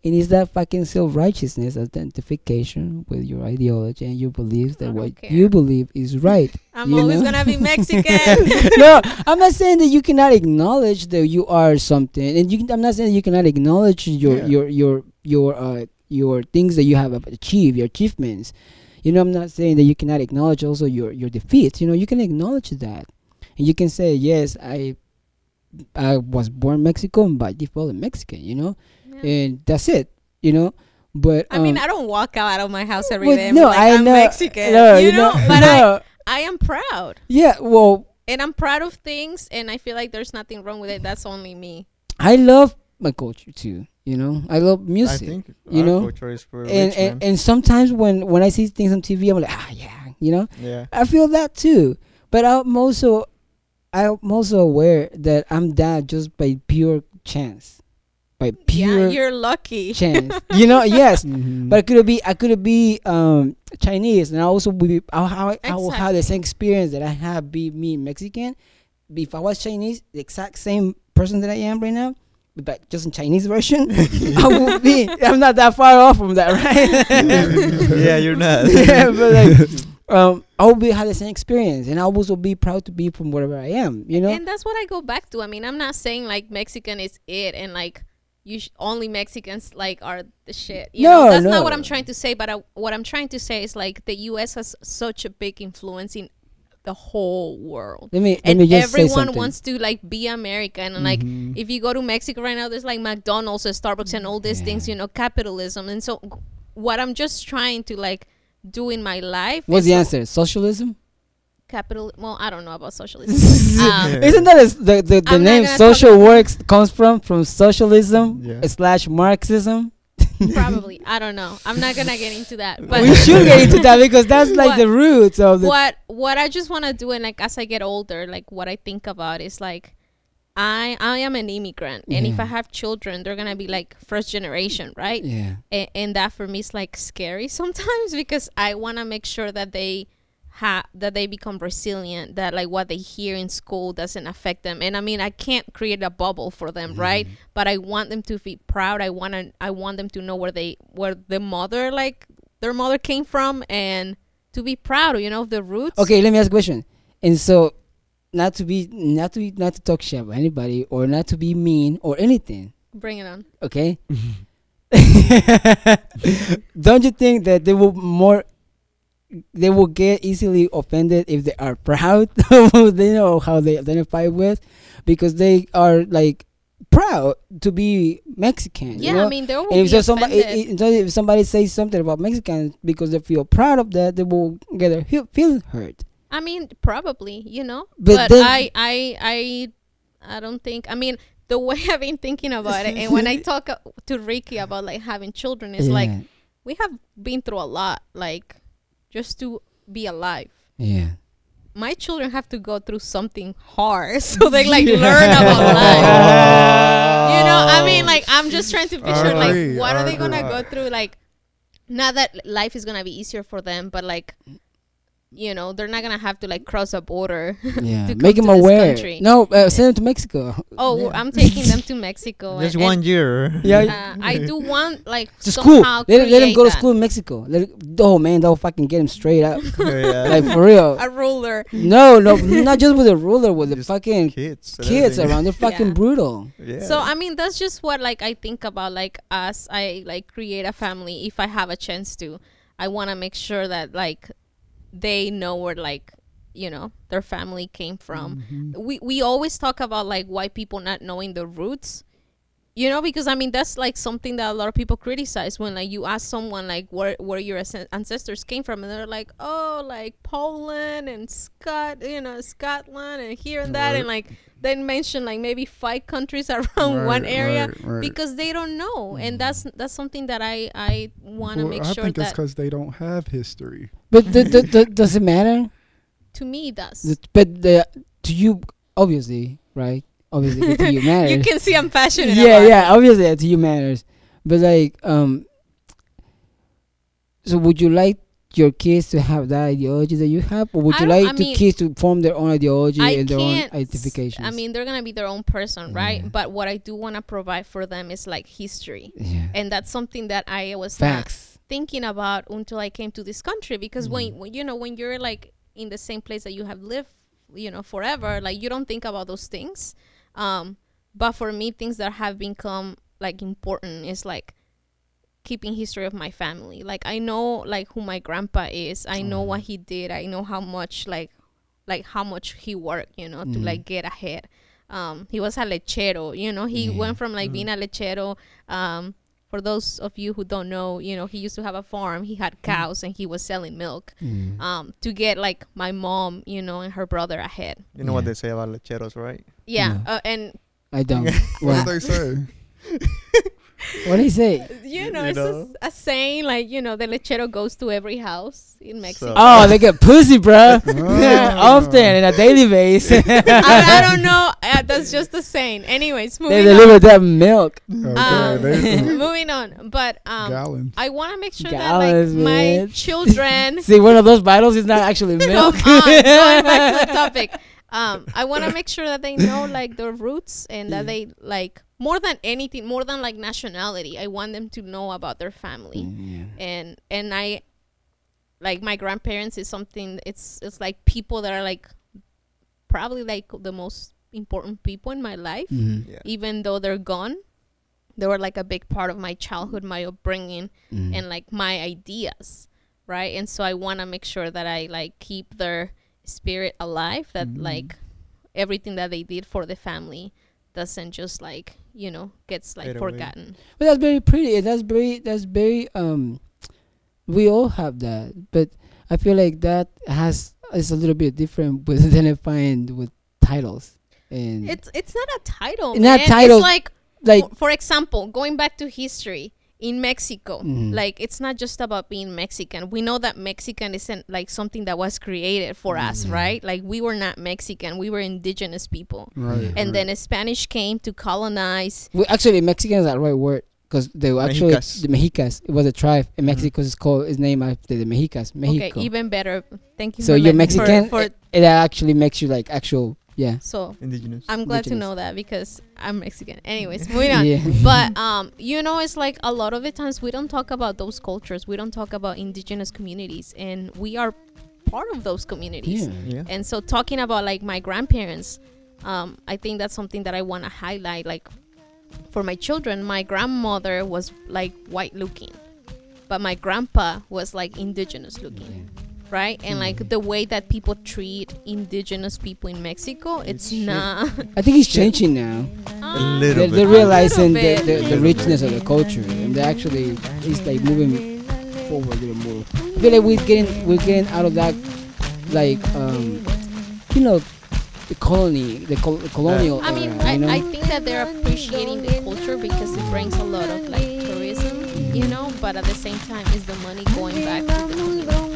Speaker 3: And it's that fucking self righteousness identification with your ideology and your beliefs that what
Speaker 5: care.
Speaker 3: you believe is right.
Speaker 5: I'm always
Speaker 3: know?
Speaker 5: gonna be Mexican.
Speaker 3: no, I'm not saying that you cannot acknowledge that you are something, and you. Can, I'm not saying that you cannot acknowledge your
Speaker 6: Yeah.
Speaker 3: your your your uh your things that you have achieved, your achievements. You know, I'm not saying that you cannot acknowledge also your your defeats. You know, you can acknowledge that, and you can say, yes, I I was born Mexican by default, I'm Mexican. You know,
Speaker 5: Yeah.
Speaker 3: and that's it. You know, but
Speaker 5: I mean,
Speaker 3: um,
Speaker 5: I don't walk out of my house every
Speaker 3: well,
Speaker 5: day.
Speaker 3: no,
Speaker 5: like,
Speaker 3: I
Speaker 5: I'm
Speaker 3: know,
Speaker 5: Mexican.
Speaker 3: no,
Speaker 5: you know, but I,
Speaker 3: no.
Speaker 5: I am proud.
Speaker 3: yeah, well,
Speaker 5: And I'm proud of things, and I feel like there's nothing wrong with it. That's only me.
Speaker 3: I love my culture too. You know, I love
Speaker 4: I
Speaker 3: music.
Speaker 4: think
Speaker 3: you
Speaker 4: our
Speaker 3: know,
Speaker 4: culture is pretty
Speaker 3: and,
Speaker 4: rich,
Speaker 3: and
Speaker 4: man.
Speaker 3: and sometimes when when I see things on TV, I'm like, ah, yeah, you know,
Speaker 4: yeah.
Speaker 3: I feel that too. But I'm also, I'm also aware that I'm that just by pure chance, by pure
Speaker 5: yeah, you're lucky.
Speaker 3: chance. you know, yes.
Speaker 6: Mhm.
Speaker 3: But I could be, I could be um Chinese, and I also would be, I'll, have- I will have the same experience that I have be me Mexican. If I was Chinese, the exact same person that I am right now, but just in Chinese version, I would be. I'm not that far off from that, right?
Speaker 4: yeah, you're not.
Speaker 3: yeah, but like, um, I will be have the same experience, and I will also be proud to be from wherever I am. You know,
Speaker 5: And that's what I go back to. I mean, I'm not saying like Mexican is it, and like you sh- only Mexicans like are the shit. You
Speaker 3: No,
Speaker 5: know, that's not what. I'm trying to say. But I, what I'm trying to say is like the U.S. has such a big influence in the whole world.
Speaker 3: Let me let
Speaker 5: And
Speaker 3: me just
Speaker 5: everyone wants to like be American and like
Speaker 6: Mhm.
Speaker 5: if you go to Mexico right now there's like McDonald's and Starbucks and all these things, you know, capitalism. And so what I'm just trying to like do in my life
Speaker 3: What's the
Speaker 5: to-
Speaker 3: answer? Socialism?
Speaker 5: Capital well, I don't know about socialism. um,
Speaker 3: Isn't that a s the the, the
Speaker 5: I'm
Speaker 3: name social works comes from from socialism
Speaker 4: Yeah.
Speaker 3: slash Marxism?
Speaker 5: probably. I don't know. I'm not gonna get into that. But
Speaker 3: we should get into that because that's like
Speaker 5: What-
Speaker 3: the roots of the.
Speaker 5: what what I just want to do and like as I get older, like what I think about is like I I am an immigrant and if I have children, they're gonna be like first generation, right?
Speaker 3: Yeah.
Speaker 5: and, and that for me is like scary sometimes because I want to make sure that they have that they become resilient that like what they hear in school doesn't affect them and I mean I can't create a bubble for them right mm-hmm. but I want them to be proud I want to I want them to know where they where the mother like their mother came from and to be proud you know of the roots
Speaker 3: Okay, let me ask a question. And so, not to be not to be, not to talk shit about anybody or not to be mean or anything.
Speaker 5: bring it on
Speaker 3: Okay. Don't you think that they will more they will get easily offended if they are proud of who they know how they identify with because they are like proud to be Mexican. you
Speaker 5: yeah
Speaker 3: know?
Speaker 5: I mean there will
Speaker 3: And
Speaker 5: be
Speaker 3: if there's somebody,
Speaker 5: offended.
Speaker 3: i- i- so if somebody says something about Mexicans because they feel proud of that, they will get he- feelings hurt.
Speaker 5: I mean, probably, you know.
Speaker 3: But
Speaker 5: But, I, I, I, I don't think. I mean, the way I've been thinking about it, and when I talk to Ricky about like having children, it's like we have been through a lot, like just to be alive.
Speaker 3: yeah.
Speaker 5: My children have to go through something hard, so they like learn about life. You know, I mean, oh. like I'm just trying to picture like what
Speaker 6: I
Speaker 5: are they gonna go through? Like, not that life is gonna be easier for them, but like, you know, they're not gonna have to like cross a border.
Speaker 3: Yeah,
Speaker 5: to
Speaker 3: make them
Speaker 5: to
Speaker 3: aware.
Speaker 5: country.
Speaker 3: No, uh, send them to Mexico.
Speaker 5: Oh, I'm taking them to Mexico.
Speaker 4: Just
Speaker 5: and-
Speaker 4: one year.
Speaker 3: Yeah,
Speaker 5: Uh, I do want like
Speaker 3: to school.
Speaker 5: somehow
Speaker 3: Let, let them
Speaker 5: create
Speaker 3: go to
Speaker 5: that.
Speaker 3: school in Mexico. Let it, oh man, they'll fucking get them straight up.
Speaker 4: yeah.
Speaker 3: like for real.
Speaker 5: A ruler.
Speaker 3: No, no, not just with a ruler, with the fucking
Speaker 4: kids.
Speaker 3: kids around. They're fucking
Speaker 5: Yeah.
Speaker 3: brutal.
Speaker 4: Yeah.
Speaker 5: So I mean, that's just what like I think about like us I like create a family. If I have a chance to, I want to make sure that like they know where like you know their family came from.
Speaker 3: Mm-hmm.
Speaker 5: We we always talk about like white people not knowing the roots. You know, because I mean that's like something that a lot of people criticize when like you ask someone like where where your ancestors came from, and they're like, oh, like Poland and Scot, you know, Scotland and here and that, and like they mention like maybe five countries around one area
Speaker 6: right, right.
Speaker 5: because they don't know, and that's that's something that I I want to
Speaker 6: Well,
Speaker 5: make
Speaker 6: I
Speaker 5: sure
Speaker 6: think it's
Speaker 5: that
Speaker 6: because they don't have history.
Speaker 3: But th- th- th- does it matter?
Speaker 5: to me it does.
Speaker 3: Th- But the, to you, obviously, right? Obviously, to you matters.
Speaker 5: you can see I'm passionate.
Speaker 3: yeah,
Speaker 5: about
Speaker 3: yeah. Obviously, that to you matters. But like, um, so would you like your kids to have that ideology that you have, or would
Speaker 5: I
Speaker 3: you like
Speaker 5: I
Speaker 3: the
Speaker 5: mean,
Speaker 3: kids to form their own ideology
Speaker 5: I
Speaker 3: and their own
Speaker 5: can't.
Speaker 3: identifications?
Speaker 5: I mean, they're gonna be their own person, right?
Speaker 3: Yeah.
Speaker 5: But what I do want to provide for them is like history,
Speaker 3: yeah.
Speaker 5: and that's something that I was not
Speaker 3: Facts.
Speaker 5: thinking about until I came to this country. Because
Speaker 3: Mm.
Speaker 5: when, when you know when you're like in the same place that you have lived, you know, forever, like you don't think about those things. Um, but for me, things that have become like important is like keeping history of my family. Like I know like who my grandpa is. I know what he did. I know how much like like how much he worked, you know, to
Speaker 3: Mhm.
Speaker 5: like get ahead. Um, he was a lechero, you know, he
Speaker 3: Yeah.
Speaker 5: went from like being a lechero. Um, for those of you who don't know, you know, he used to have a farm. He had cows and he was selling milk.
Speaker 3: Mm.
Speaker 5: Um, to get like my mom, you know, and her brother ahead.
Speaker 4: you know what they say about lecheros, right?
Speaker 5: Yeah,
Speaker 3: No.
Speaker 5: uh, and
Speaker 3: I don't.
Speaker 6: What
Speaker 3: what
Speaker 6: do they say?
Speaker 3: what do you say?
Speaker 5: you know,
Speaker 4: You
Speaker 5: it's
Speaker 4: know?
Speaker 5: just a saying like you know the lechero goes to every house in Mexico.
Speaker 3: Oh, they get pussy, bro.
Speaker 6: Ah.
Speaker 3: Often in a daily basis.
Speaker 5: I, I don't know. Uh, that's just a saying. Anyways, moving on.
Speaker 3: deliver that milk.
Speaker 6: Okay,
Speaker 5: Um,
Speaker 6: they,
Speaker 5: moving on, but um,
Speaker 6: gallons.
Speaker 5: I want to make sure
Speaker 3: Gallons,
Speaker 5: that like my children.
Speaker 3: See, one of those bottles is not actually
Speaker 5: Go
Speaker 3: milk.
Speaker 5: on, going back to the topic. Um, I want to make sure that they know like their roots and that they like more than anything, more than like nationality. I want them to know about their family
Speaker 3: Yeah.
Speaker 5: and and I like my grandparents is something. It's it's like people that are like probably like the most important people in my life
Speaker 3: Mhm.
Speaker 4: Yeah.
Speaker 5: even though they're gone they were like a big part of my childhood my upbringing
Speaker 3: Mhm.
Speaker 5: and like my ideas right and so i want to make sure that i like keep their spirit alive that
Speaker 3: Mhm.
Speaker 5: like everything that they did for the family doesn't just like you know gets like
Speaker 4: Fade away.
Speaker 5: forgotten
Speaker 3: But that's very pretty. That's very. That's very. Um, we all have that, but I feel like that has is a little bit different with than I find with titles and
Speaker 5: it's it's not a title
Speaker 3: Not
Speaker 5: man.
Speaker 3: title,
Speaker 5: it's like
Speaker 3: like
Speaker 5: for, for example going back to history in mexico
Speaker 3: Mhm.
Speaker 5: like it's not just about being mexican we know that mexican isn't like something that was created for us
Speaker 3: Mhm.
Speaker 5: right like we were not mexican we were indigenous people
Speaker 6: Right.
Speaker 5: and then spanish came to colonize
Speaker 3: we, actually Mexican is the right word because they were actually
Speaker 4: Mexicas.
Speaker 3: the Mexicas. It was a tribe, and
Speaker 4: Mhm.
Speaker 3: Mexico is called is named after the Mexicas. Mexico.
Speaker 5: okay even better thank you
Speaker 3: so
Speaker 5: for
Speaker 3: you're
Speaker 5: letting- for-
Speaker 3: Mexican.
Speaker 5: for,
Speaker 3: it, it actually makes you like actual. Yeah.
Speaker 5: so
Speaker 4: Indigenous.
Speaker 5: i'm glad to know that because i'm mexican anyways moving on
Speaker 3: Yeah.
Speaker 5: but um you know it's like a lot of the times we don't talk about those cultures we don't talk about indigenous communities and we are part of those communities
Speaker 3: yeah.
Speaker 4: yeah.
Speaker 5: and so talking about like my grandparents um i think that's something that i want to highlight like for my children my grandmother was like white looking but my grandpa was like indigenous looking right and like hmm. the way that people treat indigenous people in mexico it's
Speaker 4: It's
Speaker 5: not
Speaker 3: I think it's changing now. Ah.
Speaker 4: A little
Speaker 3: They're,
Speaker 4: bit.
Speaker 3: they're realizing the,
Speaker 5: bit.
Speaker 3: the, the
Speaker 4: Little
Speaker 3: richness
Speaker 4: bit.
Speaker 3: of the culture, and they actually it's like moving forward a little more. I feel like we're getting we're getting out of that, like um, you know, the colony, the col- colonial.
Speaker 5: I mean, I,
Speaker 3: you know?
Speaker 5: I think that they're appreciating the culture because it brings a lot of like tourism, you mm-hmm. know. But at the same time, is the money going back to the community?